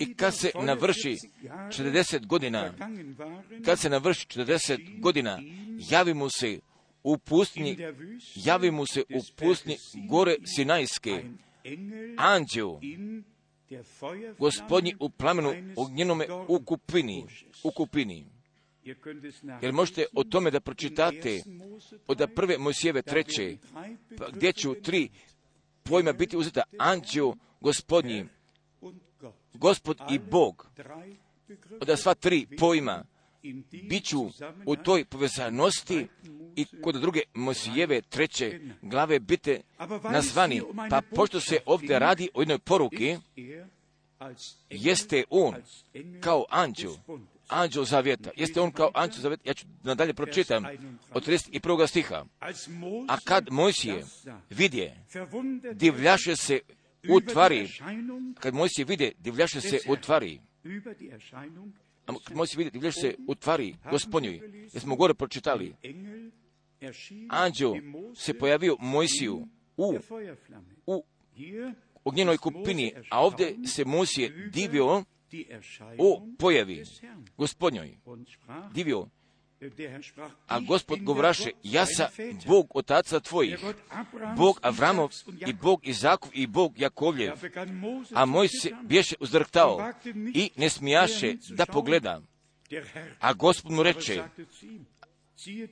I kad se navrši 40 godina, kad se navrši 40 godina, javi mu se u pustinji, javi mu se u pustinji gore Sinajske, anđeo, gospodnji u plamenu ognjenome u kupini, u kupini. Jer možete o tome da pročitate od prve Mojsijeve treće, pa gdje će u tri pojma biti uzeta? anđeo gospodnji, gospod i Bog. Od sva tri pojma bit ću u toj povezanosti i kod druge Mosijeve treće glave bite nazvani. Pa pošto se ovdje radi o jednoj poruki, jeste on kao anđel, anđel zavjeta. Jeste on kao anđel zavjeta. Ja ću nadalje pročitam od 31. stiha. A kad Mojsije vidje, divljaše se u tvari. Kad Mojsije vidje, divljaše se u tvari. A kad Mojsije vidje, divljaše se u tvari gospodnjoj. Jer smo gore pročitali. Anđel se pojavio Mojsiju u, u ognjenoj kupini, a ovdje se Mojsije divio o pojavi gospodnjoj. Divio. A gospod govraše, ja sam Bog otaca tvojih, Bog Avramov i Bog Izakov i Bog Jakovljev. A moj se bješe uzdrhtao i ne smijaše da pogleda. A gospod mu reče,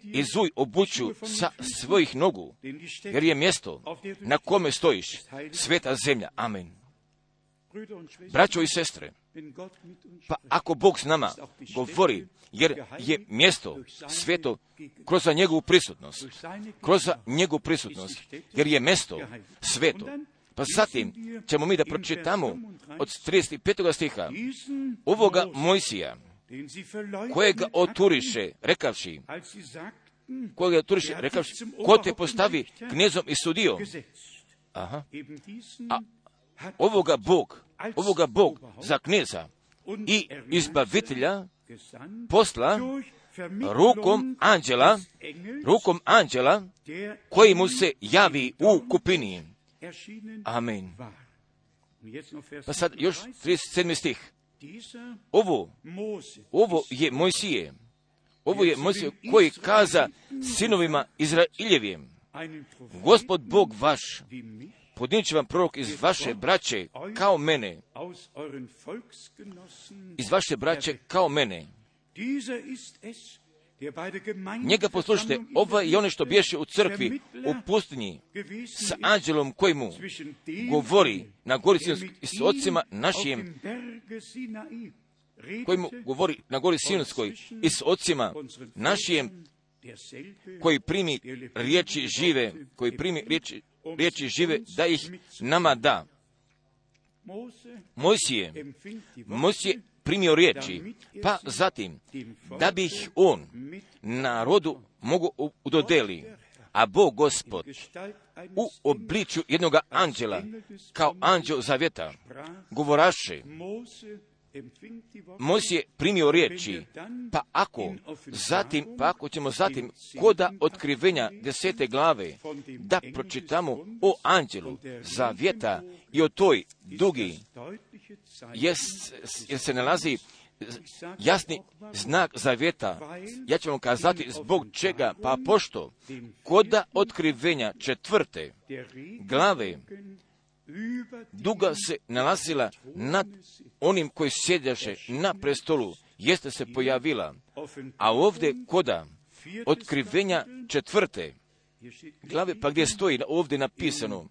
izuj obuću sa svojih nogu, jer je mjesto na kome stojiš, sveta zemlja. Amen. Braćo i sestre, pa ako Bog s nama govori, jer je mjesto sveto kroz njegovu prisutnost, kroz njegovu prisutnost, jer je mjesto sveto, pa zatim ćemo mi da pročitamo od 35. stiha ovoga Mojsija, kojega oturiše, rekavši, kojega oturiše, rekavši, ko te postavi knjezom i sudio. Aha. A ovoga Bog, ovoga Bog za knjeza i izbavitelja posla rukom anđela, rukom anđela koji mu se javi u kupini. Amen. Pa sad još 37. stih. Ovo, ovo je Mojsije. Ovo je Mojsije koji kaza sinovima Izrailjevijem. Gospod Bog vaš podnijet će vam prorok iz vaše braće kao mene. Iz vaše braće kao mene. Njega poslušajte, ovo je ono što bješe u crkvi, u pustinji, s anđelom koji mu govori na gori s ocima našim, koji mu govori na gori Sinskoj i s ocima našim, koji primi riječi žive, koji primi riječi, riječi žive, da ih nama da. Mojsije, Mojsije primio riječi, pa zatim, da bi ih on narodu mogu udodeli, a Bog gospod u obličju jednog anđela, kao anđel zavjeta, govoraše, Mojsije primio riječi, pa ako zatim, pa ako ćemo zatim koda otkrivenja desete glave da pročitamo o anđelu zavjeta i o toj dugi, jer, jer se nalazi jasni znak zavjeta. Ja ću vam kazati zbog čega, pa pošto koda otkrivenja četvrte glave duga se nalazila nad onim koji sjedjaše na prestolu, jeste se pojavila, a ovdje koda otkrivenja četvrte. Glave, pa gdje stoji ovdje napisano,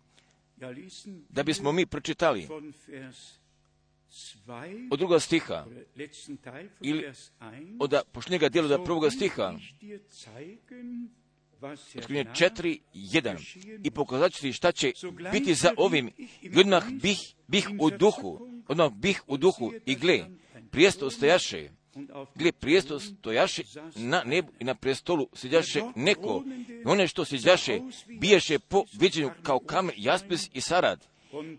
da bismo mi pročitali. Od druga stiha. Ili od pošnjega dijela da prvoga stiha Otkrivenje 4, 1. I pokazat ću ti šta će biti za ovim. I odmah bih, bih u duhu, odmah bih u duhu i gle, prijesto stojaše, gle, prijesto stojaše na nebu i na prestolu sjeđaše neko. I one što sjeđaše, biješe po viđenju kao kamen, jaspis i sarad.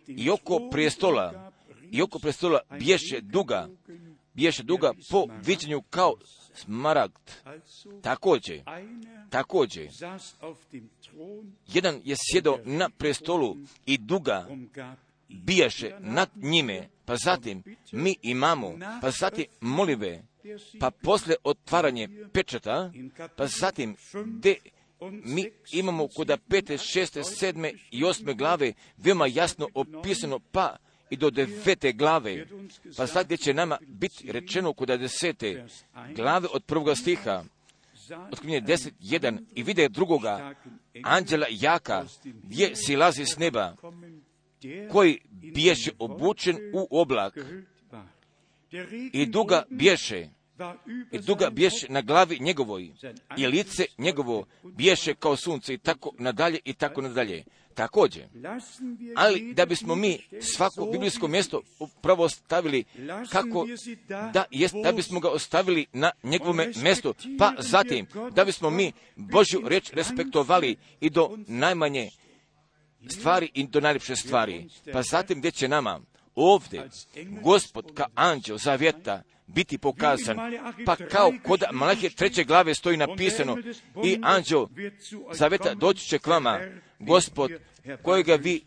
I oko prijestola, i oko prestola biješe duga, biješe duga po viđenju kao smaragd. Također, također, jedan je sjedao na prestolu i duga bijaše nad njime, pa zatim mi imamo, pa zatim molive, pa posle otvaranje pečata, pa zatim de mi imamo kod pete, šeste, sedme i osme glave veoma jasno opisano, pa i do devete glave. Pa sad gdje će nama biti rečeno kod desete glave od prvoga stiha, otkrivenje deset, jedan, i vide drugoga anđela jaka, gdje silazi s neba, koji bješe obučen u oblak i duga bješe, i duga bješe na glavi njegovoj, i lice njegovo bješe kao sunce i tako nadalje i tako nadalje. Također, ali da bismo mi svako biblijsko mjesto upravo stavili kako da, jest, da bismo ga ostavili na njegovome mjestu, pa zatim da bismo mi Božju reč respektovali i do najmanje stvari i do najljepše stvari. Pa zatim gdje će nama ovdje gospod ka anđeo zavjeta biti pokazan. Pa kao kod Malahije treće glave stoji napisano i anđeo zaveta doći će k vama, gospod kojega vi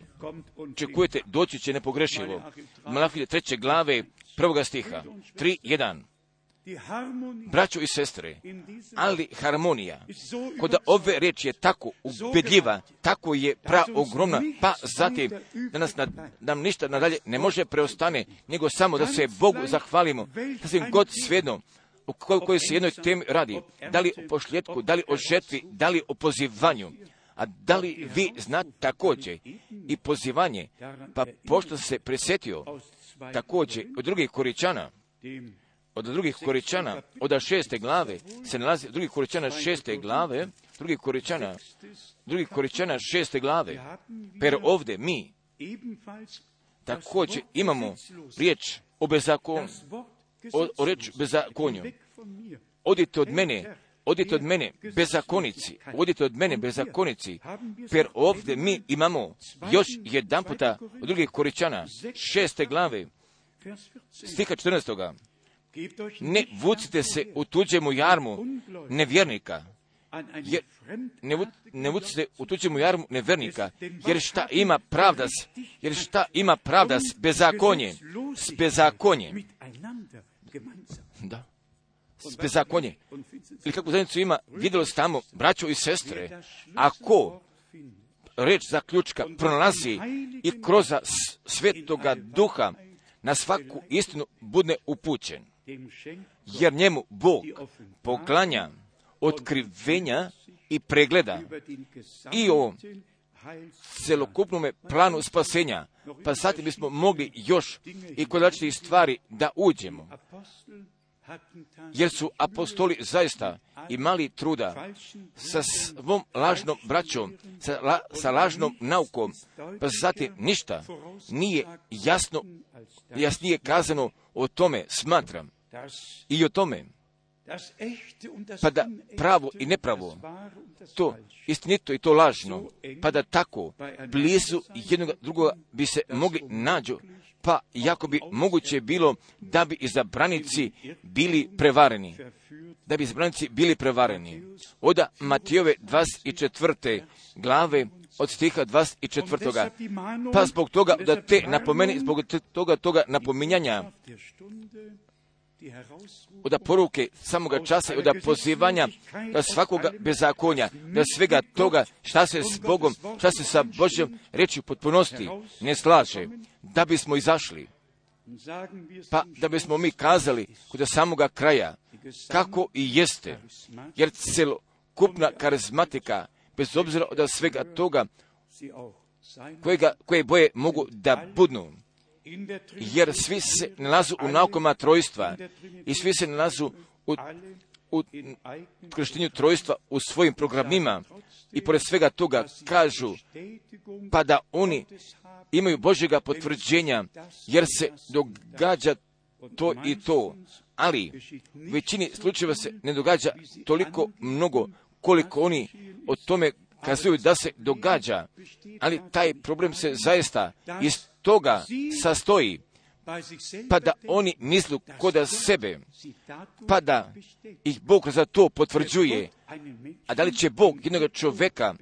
čekujete, doći će nepogrešivo. Malahije treće glave prvoga stiha, 3.1. Braćo i sestre, ali harmonija, kod ove riječi je tako ubedljiva, tako je pra ogromna, pa zatim da nas nad, nam ništa nadalje ne može preostane, nego samo da se Bogu zahvalimo, da se god svedno u kojoj se jednoj temi radi, da li o pošljetku, da li o žetvi, da li o pozivanju, a da li vi znate također i pozivanje, pa pošto se presjetio također od drugih koričana, od drugih koričana, od šeste glave, se nalazi drugih koričana šeste glave, drugih koričana, drugih koričana šeste glave, per ovdje mi također imamo riječ o bezakon, o, o reč bezakonju. Odite od mene, odite od mene bezakonici, odite od mene bezakonici, per ovdje mi imamo još jedan puta od drugih koričana šeste glave, stiha 14 ne vucite se u tuđemu jarmu nevjernika, jer ne, ne vucite u tuđemu jarmu nevjernika, jer šta ima pravda, jer šta ima pravda s bezakonjem, s bezakonjem. Da. S bezakonjem. Ili kako zajednicu ima, vidjelo se tamo, braćo i sestre, ako reč zaključka pronalazi i kroz svetoga duha na svaku istinu bude upućen jer njemu Bog poklanja otkrivenja i pregleda i o celokupnom planu spasenja, pa zatim bismo mogli još i kod stvari da uđemo. Jer su apostoli zaista imali truda sa svom lažnom braćom, sa, la, sa lažnom naukom, pa zatim ništa nije jasno, jasnije kazano o tome, smatram, i o tome, pa da pravo i nepravo, to istinito i to lažno, pa da tako blizu jednog drugoga bi se mogli nađu, pa jako bi moguće bilo da bi izabranici bili prevareni. Da bi izabranici bili prevareni. Oda Matijove 24. glave od stiha 24. Pa zbog toga da te napomeni, zbog toga toga napominjanja od poruke samoga časa i od pozivanja da svakoga bezakonja, da svega toga šta se s Bogom, šta se sa Božjom reći u potpunosti ne slaže, da bismo izašli. Pa da bismo mi kazali kod samoga kraja kako i jeste, jer celokupna karizmatika, bez obzira od svega toga kojega, koje boje mogu da budnu, jer svi se nalazu u naukama trojstva i svi se nalazu u, u krštenju trojstva u svojim programima. I pored svega toga kažu pa da oni imaju Božjega potvrđenja jer se događa to i to, ali u većini slučajeva se ne događa toliko mnogo koliko oni o tome kazuju da se događa, ali taj problem se zaista iz toga sastoji, pa da oni mislu koda sebe, pa da ih Bog za to potvrđuje. A da li će Bog jednog čoveka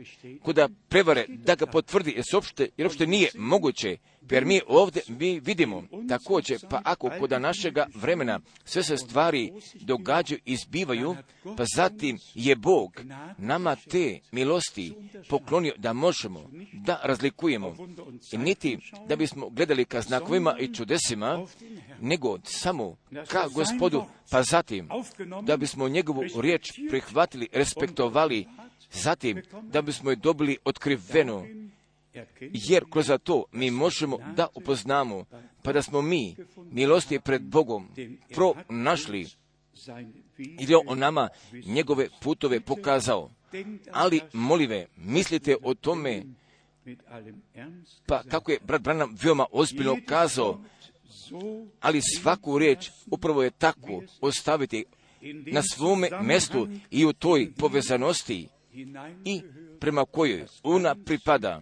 koda prevare da ga potvrdi, jer, uopšte, jer uopšte nije moguće Jer mi ovdje mi vidimo također, pa ako kod našega vremena sve se stvari događaju i zbivaju, pa zatim je Bog nama te milosti poklonio da možemo da razlikujemo. I niti da bismo gledali ka znakovima i čudesima, nego samo ka gospodu, pa zatim da bismo njegovu riječ prihvatili, respektovali, zatim da bismo je dobili otkriveno, jer kroz to mi možemo da upoznamo, pa da smo mi milosti pred Bogom pronašli, ili on nama njegove putove pokazao. Ali, molive, mislite o tome, pa kako je brat Branham veoma ozbiljno kazao, ali svaku riječ upravo je tako ostaviti na svome mjestu i u toj povezanosti. I prema kojoj ona pripada,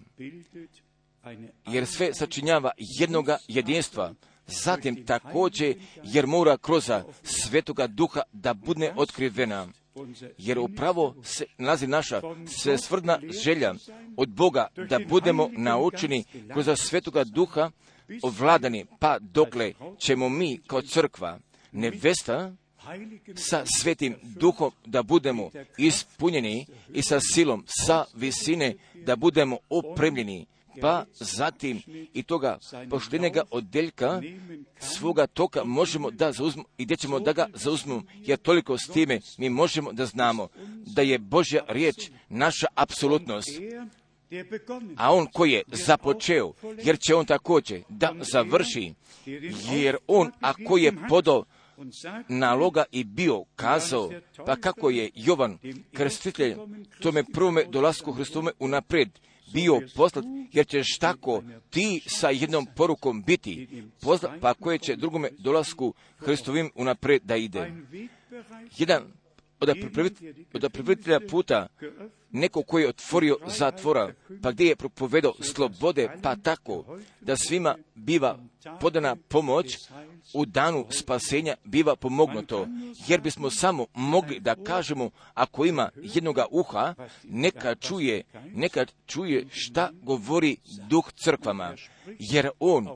jer sve sačinjava jednoga jedinstva, zatim također jer mora kroz svetoga duha da bude otkrivena. Jer upravo se nalazi naša svesvrdna želja od Boga da budemo naučeni kroz svetoga duha ovladani, pa dokle ćemo mi kao crkva nevesta sa svetim duhom da budemo ispunjeni i sa silom, sa visine da budemo opremljeni, pa zatim i toga poštenega odeljka svoga toka možemo da zauzmemo i gdje ćemo da ga zauzmemo, jer toliko s time mi možemo da znamo da je Božja riječ naša apsolutnost. A on koji je započeo, jer će on također da završi, jer on ako je podo naloga i bio kazao, pa kako je Jovan krstitelj tome prvome dolasku Hristome unapred bio poslat, jer ćeš tako ti sa jednom porukom biti poslat, pa koje će drugome dolasku Hristovim unapred da ide. Jedan od pripravitelja puta, neko koji je otvorio zatvora, pa gdje je propovedao slobode, pa tako da svima biva podana pomoć, u danu spasenja biva pomognuto, jer bismo samo mogli da kažemo, ako ima jednoga uha, neka čuje, neka čuje šta govori duh crkvama, jer on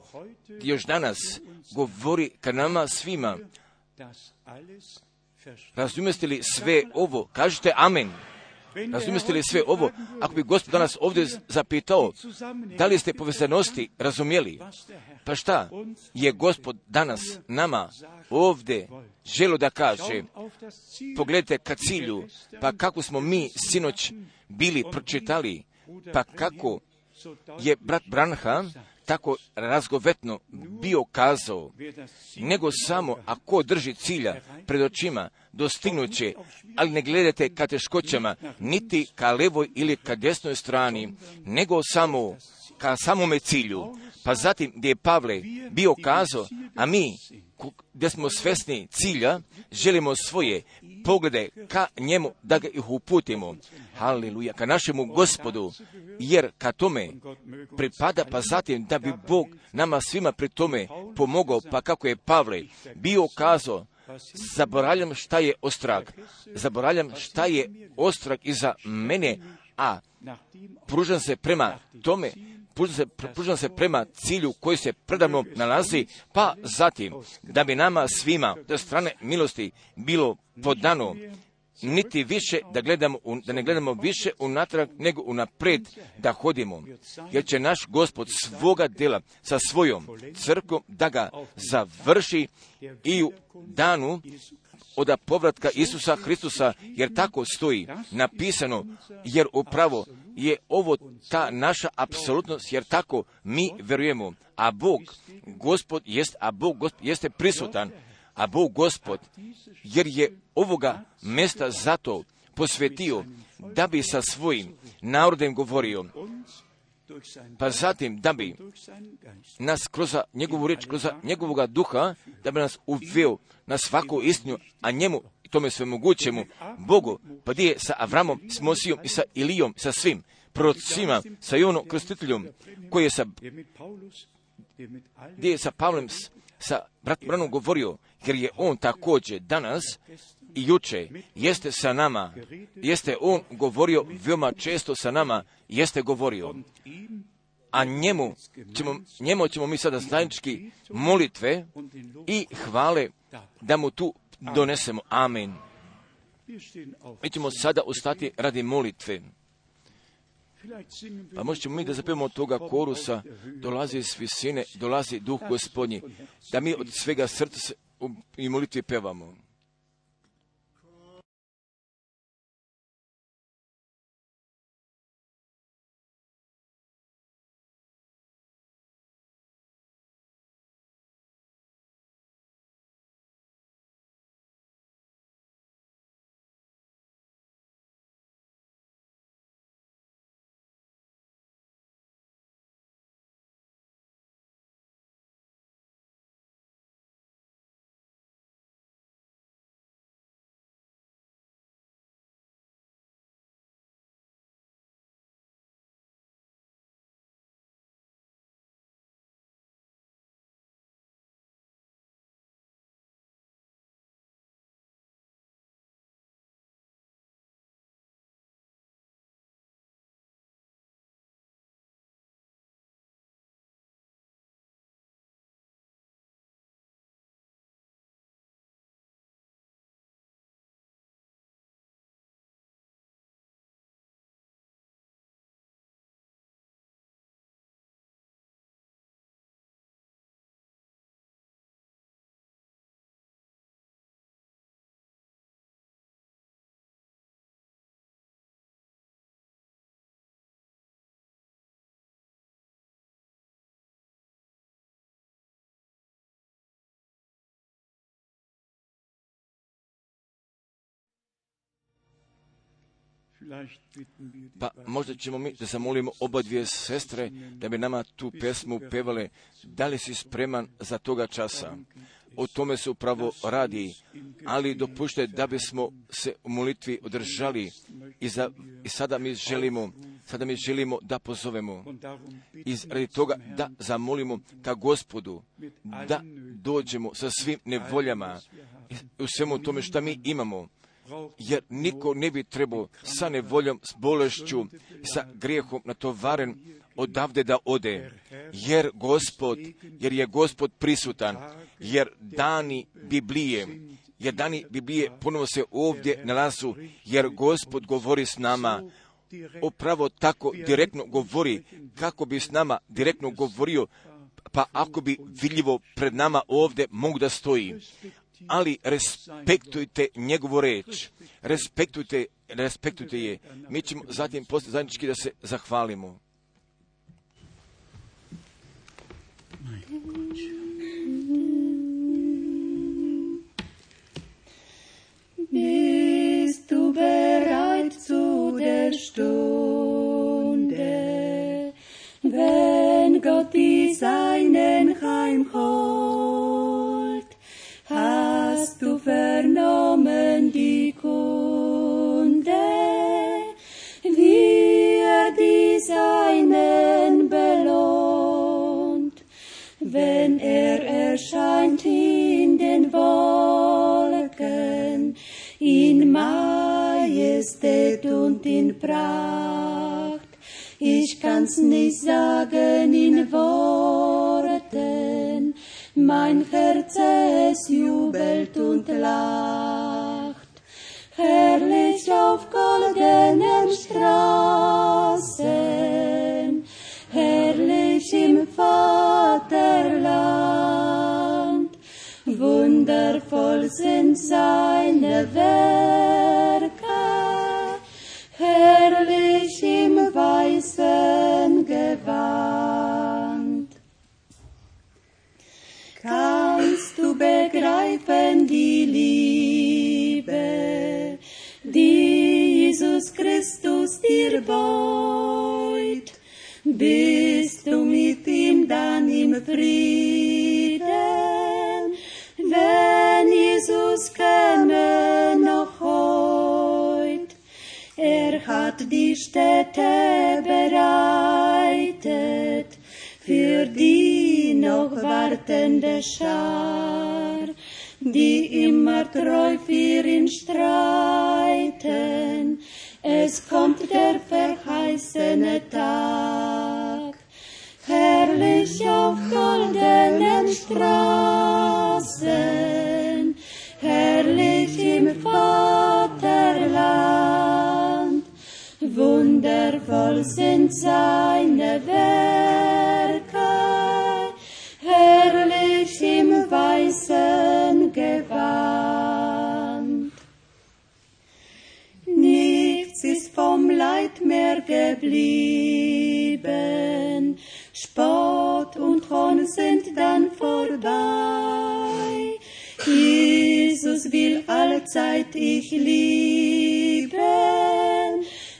još danas govori ka nama svima, Razumijeste li sve ovo? Kažite amen. Razumijeste li sve ovo? Ako bi gospod danas ovdje zapitao, da li ste povezanosti razumjeli? Pa šta je gospod danas nama ovdje želo da kaže? Pogledajte ka cilju, pa kako smo mi sinoć bili pročitali, pa kako je brat Branha tako razgovetno bio kazao, nego samo ako drži cilja pred očima, dostignuće, ali ne gledajte ka teškoćama, niti ka levoj ili ka desnoj strani, nego samo ka samome cilju. Pa zatim gdje je Pavle bio kazao, a mi gdje smo svesni cilja, želimo svoje poglede ka njemu da ga ih uputimo. Haleluja, ka našemu gospodu, jer ka tome pripada, pa zatim da bi Bog nama svima pri tome pomogao, pa kako je Pavle bio kazao, zaboravljam šta je ostrag, zaboravljam šta je ostrag iza mene, a pružam se prema tome, pružam se, se prema cilju koji se predavno nalazi, pa zatim da bi nama svima do strane milosti bilo podano niti više da, gledamo, da ne gledamo više unatrag nego unapred da hodimo. Jer će naš gospod svoga dela sa svojom crkom da ga završi i u danu od povratka Isusa Hristusa, jer tako stoji napisano, jer upravo je ovo ta naša apsolutnost, jer tako mi verujemo. A Bog, gospod jest, a Bog gospod jeste prisutan, a Bog gospod, jer je ovoga mesta zato posvetio da bi sa svojim narodem govorio, pa zatim da bi nas kroz njegovu riječ, kroz njegovoga duha, da bi nas uveo na svaku istinu, a njemu i tome sve mogućemu, Bogu, pa gdje je sa Avramom, s Mosijom i sa Ilijom, sa svim prorocima, sa Jonom Krstiteljom, koji je sa, gdje je sa Pavlem, sa brat Branom govorio, jer je on također danas i juče jeste sa nama, jeste on govorio veoma često sa nama, jeste govorio. a njemu ćemo, njemu ćemo mi sada zajednički molitve i hvale da mu tu donesemo. Amen. Mi ćemo sada ostati radi molitve. Pa možda ćemo mi da zapevamo od toga korusa, dolazi iz visine, dolazi duh gospodnji, da mi od svega srca i molitvi pevamo. Pa možda ćemo mi da zamolimo oba dvije sestre da bi nama tu pesmu pevale. Da li si spreman za toga časa? O tome se upravo radi, ali dopušte da bismo se u molitvi održali i, za, i sada mi želimo sada mi želimo da pozovemo i radi toga da zamolimo ka gospodu da dođemo sa svim nevoljama u svemu tome što mi imamo jer niko ne bi trebao sa nevoljom, s bolešću, sa grijehom natovaren odavde da ode, jer gospod, jer je gospod prisutan, jer dani Biblije, jer dani Biblije ponovo se ovdje nalazu, jer gospod govori s nama, upravo tako direktno govori, kako bi s nama direktno govorio, pa ako bi vidljivo pred nama ovdje mogu da stoji ali respektujte njegovu reč, respektujte, respektujte je. Mi ćemo zatim poslije zajednički da se zahvalimo. Bist du bereit zu der Stunde, wenn Gott die Seinen heimholt? Du vernommen die Kunde, wie er die Seinen belohnt, wenn er erscheint in den Wolken, in Majestät und in Pracht. Ich kann's nicht sagen in Worten, mein Herz es jubelt und lacht. Herrlich auf goldenen Straßen, herrlich im Vaterland, wundervoll sind seine Werke, herrlich im weißen Gewand. Kannst du begreifen die Liebe, die Jesus Christus dir beut? Bist du mit ihm dann im Frieden, wenn Jesus käme noch heut? Er hat die Städte bereitet für die noch wartende Schar, die immer treu für ihn streiten. Es kommt der verheißene Tag, herrlich auf goldenen Straßen, herrlich im Vaterland. Wundervoll sind seine Welt. Weißen Gewand. Nichts ist vom Leid mehr geblieben, Spott und Hohn sind dann vorbei. Jesus will allzeit ich lieben,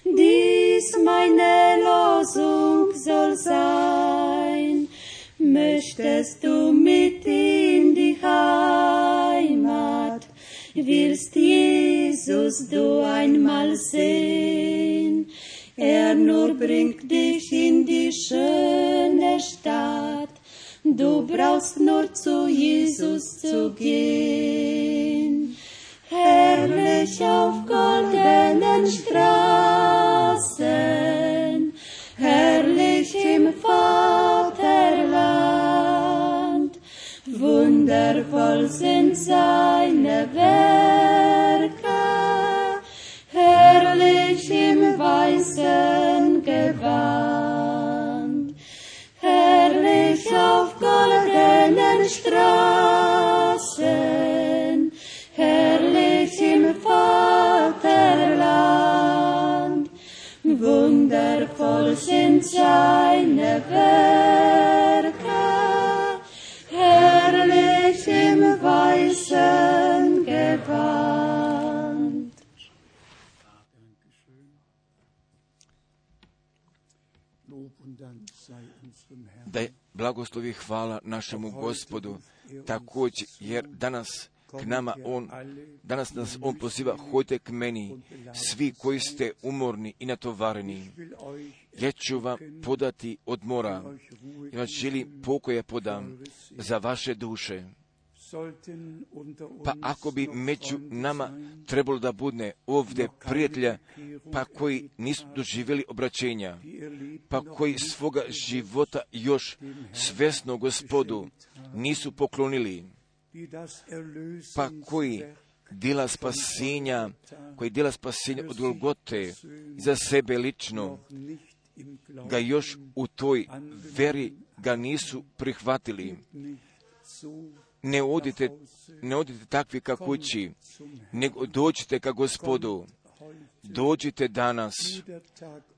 dies meine Losung soll sein. Möchtest du mit in die Heimat, willst Jesus du einmal sehen, er nur bringt dich in die schöne Stadt, du brauchst nur zu Jesus zu gehen. Herrlich auf goldenen Straßen, herrlich im Vaterland, wundervoll sind seine Werke, herrlich im weißen Gewand, herrlich auf goldenen Straßen, herrlich im Vaterland, wundervoll sind seine Werke, Herrn. Da je blagoslov i hvala našemu gospodu, također, jer danas k nama on, danas nas on poziva, hojte k meni, svi koji ste umorni i natovareni. Ja ću vam podati odmora, ja želim pokoja podam za vaše duše. Pa ako bi među nama trebalo da budne ovdje prijatelja, pa koji nisu doživjeli obraćenja, pa koji svoga života još svesno gospodu nisu poklonili, pa koji djela spasenja, koji djela spasenja od Golgote za sebe lično, ga još u toj veri ga nisu prihvatili. Ne odite, ne odite takvi ka kući, nego dođite ka gospodu. Dođite danas,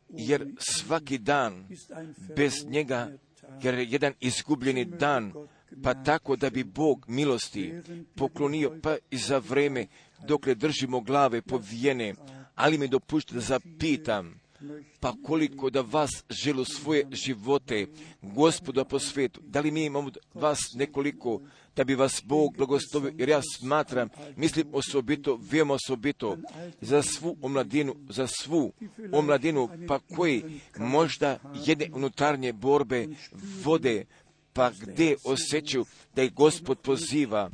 jer svaki dan bez njega, jer je jedan izgubljeni dan, pa tako da bi Bog milosti poklonio pa i za vreme dokle držimo glave povijene, ali mi dopušte da zapitam, pa koliko da vas želu svoje živote gospoda po svetu, da li mi imamo vas nekoliko da bi vas Bog blagoslovio, jer ja smatram, mislim osobito, veoma osobito, za svu omladinu, za svu omladinu, pa koji možda jedne unutarnje borbe vode, pa gdje osjećaju da ih Gospod poziva,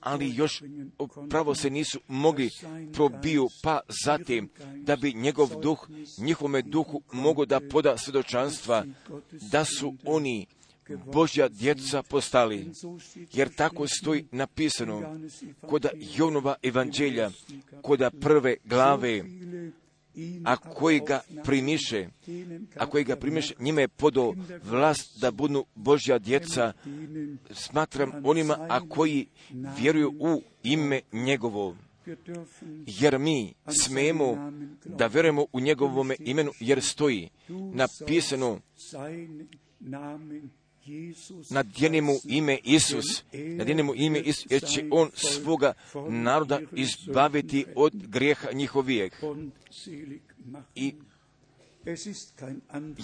ali još pravo se nisu mogli probiju, pa zatim da bi njegov duh, njihovome duhu mogo da poda svjedočanstva, da su oni Božja djeca postali, jer tako stoji napisano koda Jonova evanđelja, koda prve glave, a koji ga primiše, a koji ga primiše, njima je podo vlast da budu Božja djeca, smatram onima, a koji vjeruju u ime njegovo. Jer mi smemo da vjerujemo u njegovome imenu, jer stoji napisano nadjenimo ime Isus, nadjenimo ime Isus, jer će on svoga naroda izbaviti od grijeha njihovijeg. I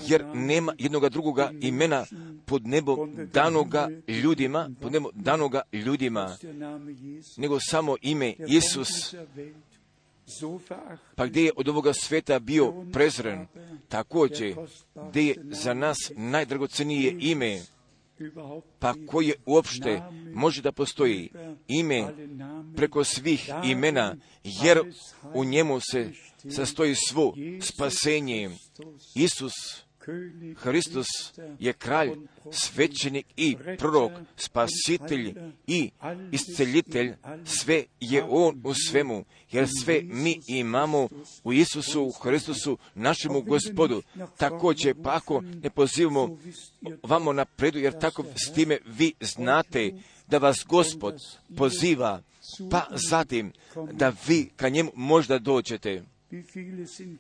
jer nema jednoga drugoga imena pod nebo danoga ljudima, pod nebo danoga ljudima, nego samo ime Isus. Pa gdje je od ovoga sveta bio prezren, također gdje je za nas najdragocenije ime, pa koje uopšte može da postoji ime preko svih imena, jer u njemu se sastoji svo spasenje. Isus Hristos je kralj, svećenik i prorok, spasitelj i isceljitelj, sve je On u svemu, jer sve mi imamo u Isusu, Hristusu, našemu gospodu. Također, pa ako ne pozivamo vamo napredu, jer tako s time vi znate da vas gospod poziva, pa zatim da vi ka njemu možda dođete.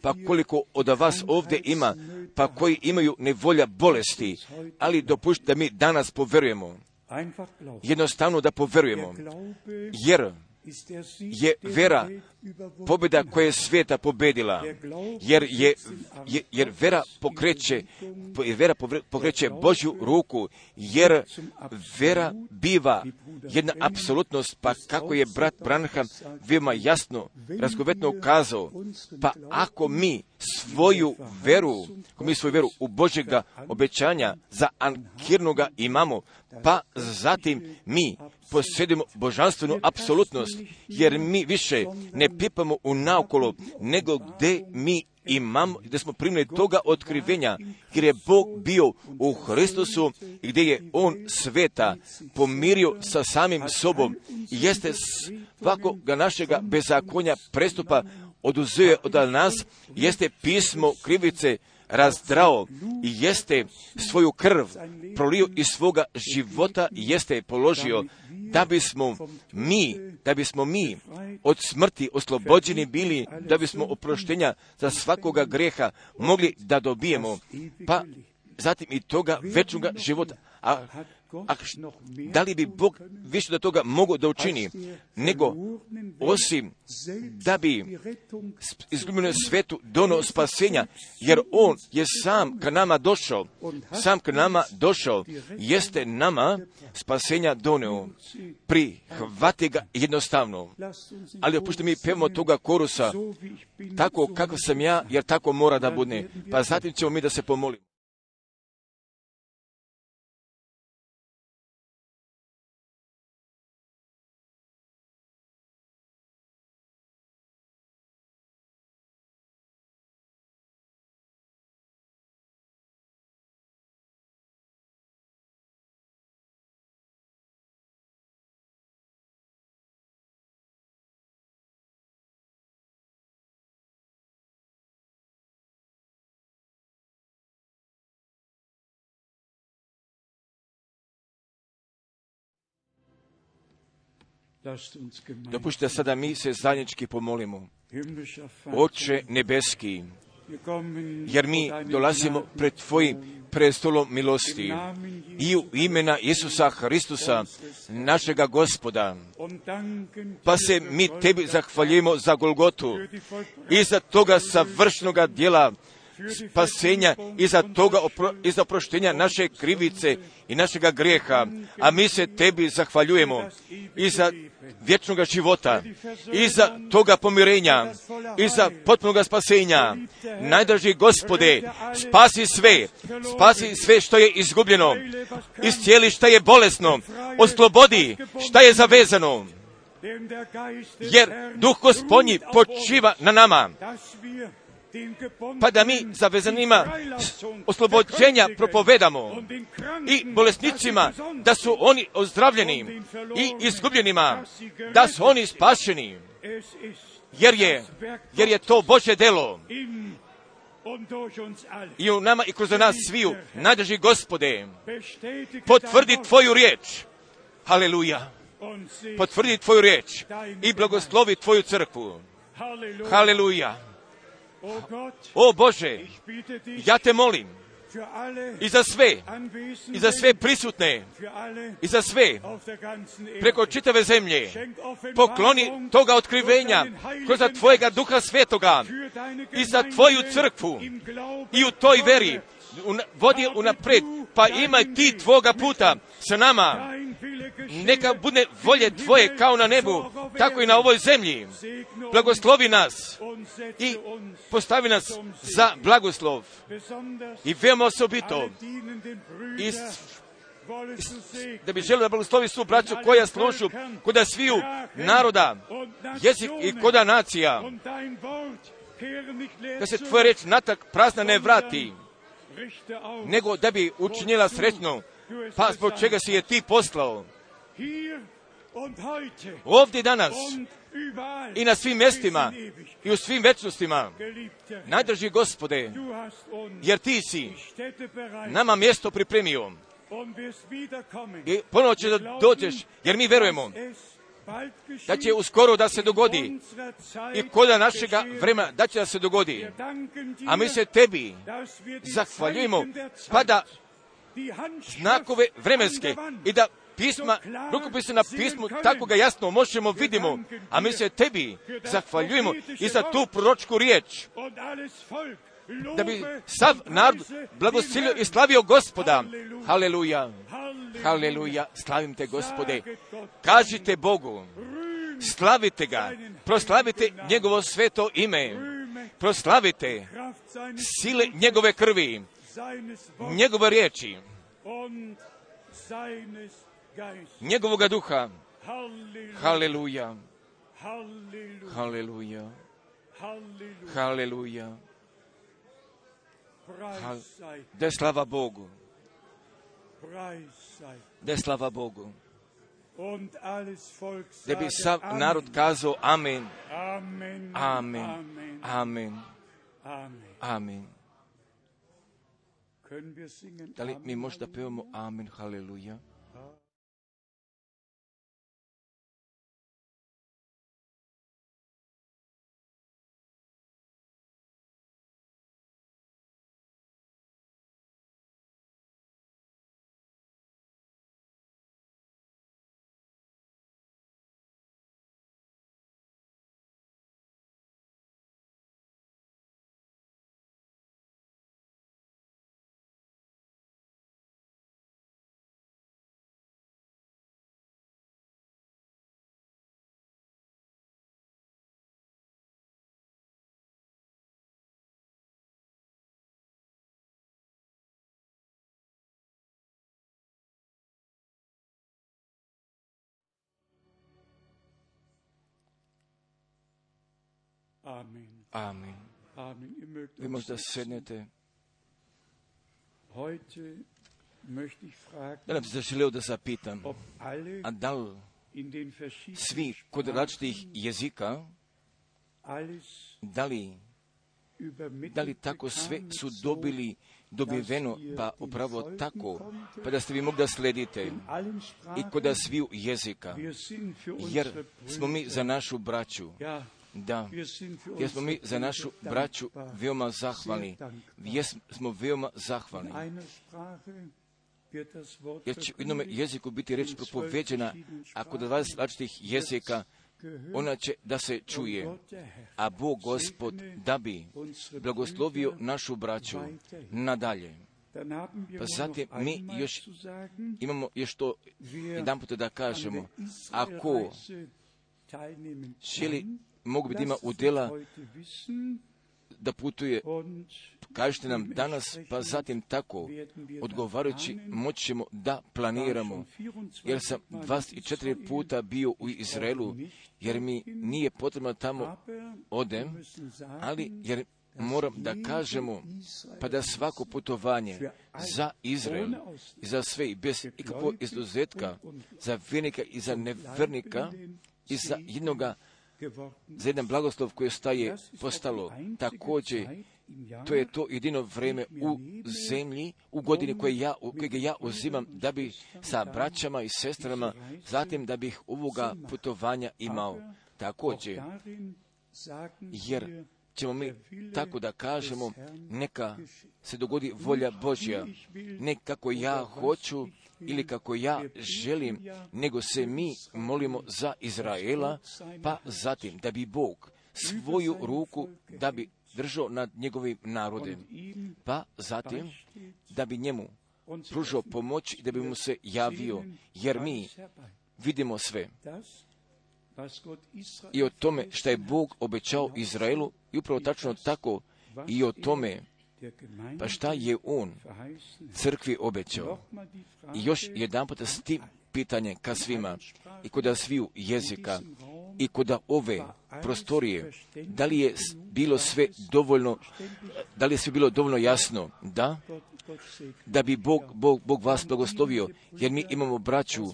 Pa hier koliko od vas ovdje ima, pa koji imaju nevolja bolesti, ali dopušte da mi danas poverujemo. Jednostavno da poverujemo. Jer je vera pobjeda koja je svijeta pobedila. Jer je, je- jer vera pokreće, vera pokreće Božju ruku, jer vera biva jedna apsolutnost, pa kako je brat Branham veoma jasno, razgovetno ukazao, pa ako mi svoju veru, ako mi svoju veru u Božjega obećanja za ankirnoga imamo, pa zatim mi posjedimo božanstvenu apsolutnost, jer mi više ne pipamo u naokolo, nego gdje mi imamo, gdje smo primili toga otkrivenja, jer je Bog bio u Hristusu gdje je On sveta pomirio sa samim sobom. Jeste svakoga našega bezakonja prestupa oduzeo od nas, jeste pismo krivice razdrao i jeste svoju krv prolio iz svoga života jeste je položio da bismo mi, da bismo mi od smrti oslobođeni bili, da bismo oproštenja za svakoga greha mogli da dobijemo, pa zatim i toga večnoga života. A, a da li bi Bog više do toga mogao da učini, nego osim da bi izgubljeno svetu dono spasenja, jer On je sam k nama došao, sam k nama došao, jeste nama spasenja doneo. Prihvati ga jednostavno. Ali opušte mi pevamo toga korusa, tako wie sam ja, jer tako mora da bude. Pa zatim ćemo mi da se pomolimo. Dopušte sada mi se zajednički pomolimo. Oče nebeski, jer mi dolazimo pred Tvojim prestolom milosti i u imena Isusa Hristusa, našega gospoda. Pa se mi tebi zahvaljujemo za Golgotu i za toga savršnoga dijela spasenja i za toga opro, i za oproštenja naše krivice i našega grijeha, a mi se tebi zahvaljujemo i za vječnoga života, i za toga pomirenja, i za potpunoga spasenja. Najdraži gospode, spasi sve, spasi sve što je izgubljeno, iscijeli što je bolesno, oslobodi što je zavezano, jer duh gospodnji počiva na nama, pa da mi zavezanima oslobođenja propovedamo i bolesnicima da su oni ozdravljeni i izgubljenima da su oni spašeni. Jer je, jer je to Bože delo. I u nama i kroz nas sviju najdrži gospode potvrdi tvoju riječ. Haleluja. Potvrdi tvoju riječ i blagoslovi tvoju crkvu. Haleluja O Bože ja te molim i za sve i za sve prisutne i za sve preko čitave zemlje pokloni toga otkrivenja kroz Tvojega duha svetoga i za Tvoju crkvu i u toj veri vodi je unapred, pa imaj ti tvoga puta sa nama. Neka bude volje tvoje kao na nebu, tako i na ovoj zemlji. Blagoslovi nas i postavi nas za blagoslov. I veoma osobito, i da bi želio da blagoslovi svu braću koja slušu kuda sviju naroda, jezik i koda nacija, da se tvoja reč natak prazna ne vrati, nego da bi učinila sretnu. Pa zbog čega si je ti poslao? Ovdje danas i na svim mjestima i u svim večnostima. Najdrži gospode, jer ti si nama mjesto pripremio wiederkommen. i ponovo će da dođeš, jer mi verujemo da će uskoro da se dogodi. I koda našega vremena da će da se dogodi. A mi se tebi zahvaljujemo, pa da znakove vremenske i da pisma, rukopise na pismu, tako ga jasno možemo vidimo, a mi se tebi zahvaljujemo i za tu proročku riječ, da bi sav narod blagosilio i slavio gospoda. Haleluja, haleluja, slavim te gospode. Kažite Bogu, slavite ga, proslavite njegovo sveto ime, proslavite sile njegove krvi, njegove riječi, njegovoga duha. Haleluja, haleluja, haleluja. Da je slava Bogu, da je slava Bogu. Da bi sav Amen. narod kazao amen, Amen. amen, Amen. amen? Da li mi možda pevamo amen, haleluja? Amen. Vi možda sednete. Heute möchte ich fragen, Danas bih se želio da zapitam, a da li svi kod različitih jezika, da li, da li tako sve su dobili dobiveno, pa upravo tako, pa da ste vi mogli da sledite i kod sviju jezika, jer smo mi za našu braću, da, wir sind für jer smo mi za našu braću dankbar. veoma zahvalni, Sehr dankbar. jer smo veoma zahvalni. Jer će u verkündigt, jeziku biti reč propoveđena, ako da Sprachen 20 različitih jezika, ona će da se čuje. A Bog Gospod da bi blagoslovio našu braću nadalje. Pa wohl zatim mi još Imamo još to jedan puta da kažemo. Ako želi, mogu biti ima udjela da putuje, kažite nam danas, pa zatim tako, odgovarajući moći ćemo da planiramo. Jer sam 24 puta bio u Izraelu, jer mi nije potrebno tamo odem, ali jer moram da kažemo, pa da svako putovanje za Izrael i za sve i bez ikakvog izuzetka, za vjernika i za nevernika i za jednoga za jedan blagoslov koji staje postalo. Također, to je to jedino vreme u zemlji, u godini koje ja, kojeg ja uzimam da bi sa braćama i sestrama, zatim da bih ovoga putovanja imao. Također, jer ćemo mi tako da kažemo, neka se dogodi volja Božja, ne kako ja hoću ili kako ja želim, nego se mi molimo za Izraela, pa zatim da bi Bog svoju ruku da bi držao nad njegovim narodem, pa zatim da bi njemu pružao pomoć i da bi mu se javio, jer mi vidimo sve. I o tome što je Bog obećao Izraelu i upravo tačno tako i o tome pa šta je on crkvi obećao. I još jedan puta s tim pitanje ka svima i kod sviju jezika i kod ove prostorije, da li je bilo sve dovoljno, da li je sve bilo dovoljno jasno? Da, da bi Bog, Bog, Bog vas blagoslovio, jer mi imamo braću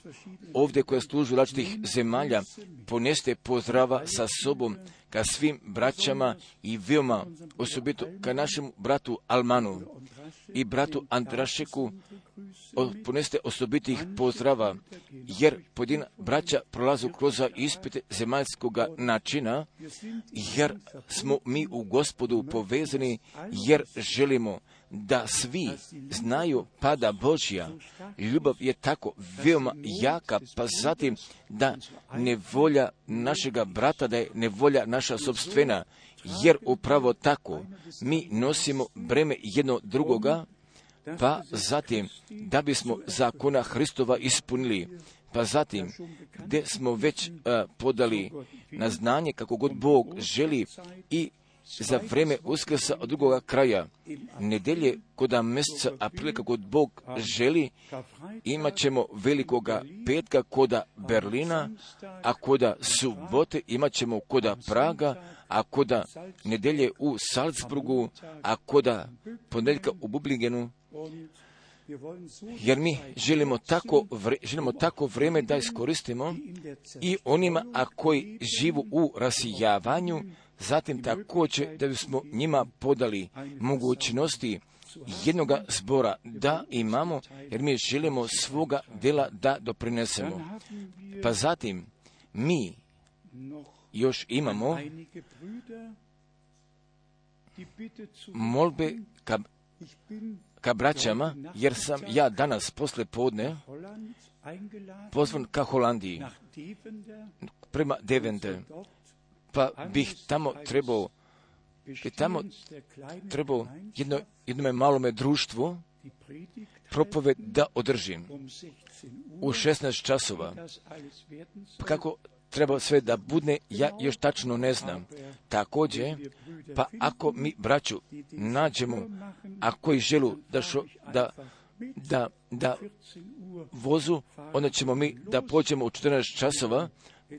ovdje koja služu različitih zemalja, poneste pozdrava sa sobom ka svim braćama i veoma osobito ka našem bratu Almanu i bratu Andrašeku poneste osobitih pozdrava, jer pojedina braća prolazu kroz ispite zemaljskog načina, jer smo mi u gospodu povezani, jer želimo da svi znaju pada Božja. Ljubav je tako veoma jaka, pa zatim da nevolja našega brata, da je nevolja naša sobstvena, jer upravo tako mi nosimo breme jedno drugoga, pa zatim da bismo zakona Hristova ispunili, pa zatim gdje smo već uh, podali na znanje kako god Bog želi i za vreme uskrsa od drugoga kraja, nedelje koda mjeseca aprila kako Bog želi, imat ćemo velikoga petka koda Berlina, a koda subote imat ćemo koda Praga, a koda nedelje u Salzburgu, a koda ponedjeljka u Bublingenu, jer mi želimo tako, želimo tako vreme da iskoristimo i onima a koji živu u rasijavanju, zatim također da bismo njima podali mogućnosti jednoga zbora da imamo, jer mi želimo svoga dela da doprinesemo. Pa zatim mi još imamo molbe ka, ka braćama, jer sam ja danas posle podne pozvan ka Holandiji prema Deventer pa bih tamo trebao i tamo trebao jedno, jednome malome društvu propoved da održim u 16 časova. Pa kako treba sve da budne, ja još tačno ne znam. Također, pa ako mi braću nađemo, a koji želu da, šo, da, da, da vozu, onda ćemo mi da pođemo u 14 časova,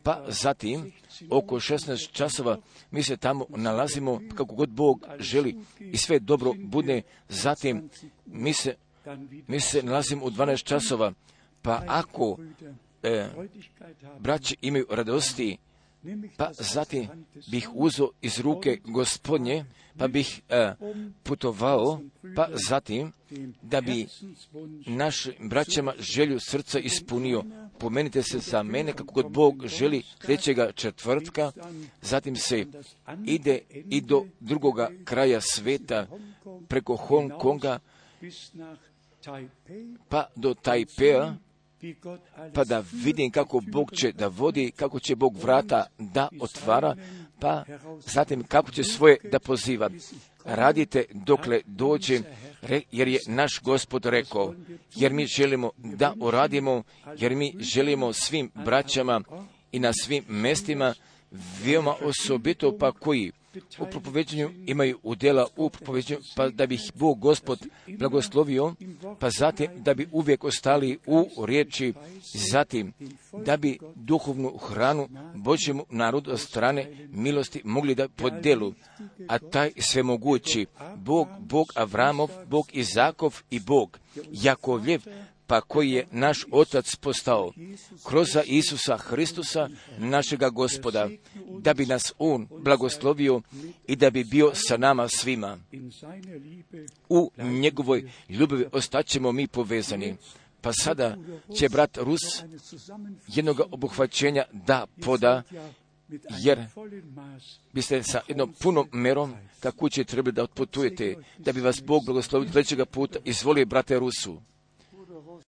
pa zatim oko 16 časova mi se tamo nalazimo kako god Bog želi i sve dobro bude. Zatim mi se, mi se nalazimo u 12 časova, pa ako e, braći imaju radosti, pa zatim bih uzo iz ruke gospodnje, pa bih e, putovao, pa zatim da bi našim braćama želju srca ispunio. Pomenite se za mene kako god Bog želi sljedećega četvrtka, zatim se ide i do drugoga kraja sveta preko Hong Konga, pa do Taipea, pa da vidim kako Bog će da vodi, kako će Bog vrata da otvara, pa zatim kako će svoje da poziva. Radite dokle dođe, jer je naš gospod rekao, jer mi želimo da uradimo, jer mi želimo svim braćama i na svim mestima, veoma osobito pa koji u propoveđenju imaju udjela u propoveđenju, pa da bi ih Bog Gospod blagoslovio, pa zatim da bi uvijek ostali u riječi, zatim da bi duhovnu hranu Božjemu narodu od strane milosti mogli da podelu, a taj svemogući Bog, Bog Avramov, Bog Izakov i Bog Jakovljev, pa koji je naš Otac postao kroz Isusa Hristusa, našega gospoda, da bi nas On blagoslovio i da bi bio sa nama svima. U njegovoj ljubavi ostaćemo mi povezani. Pa sada će brat Rus jednog obuhvaćenja da poda, jer biste sa jednom punom merom kako će trebali da otputujete, da bi vas Bog blagoslovio trećega puta. Izvolio brate Rusu.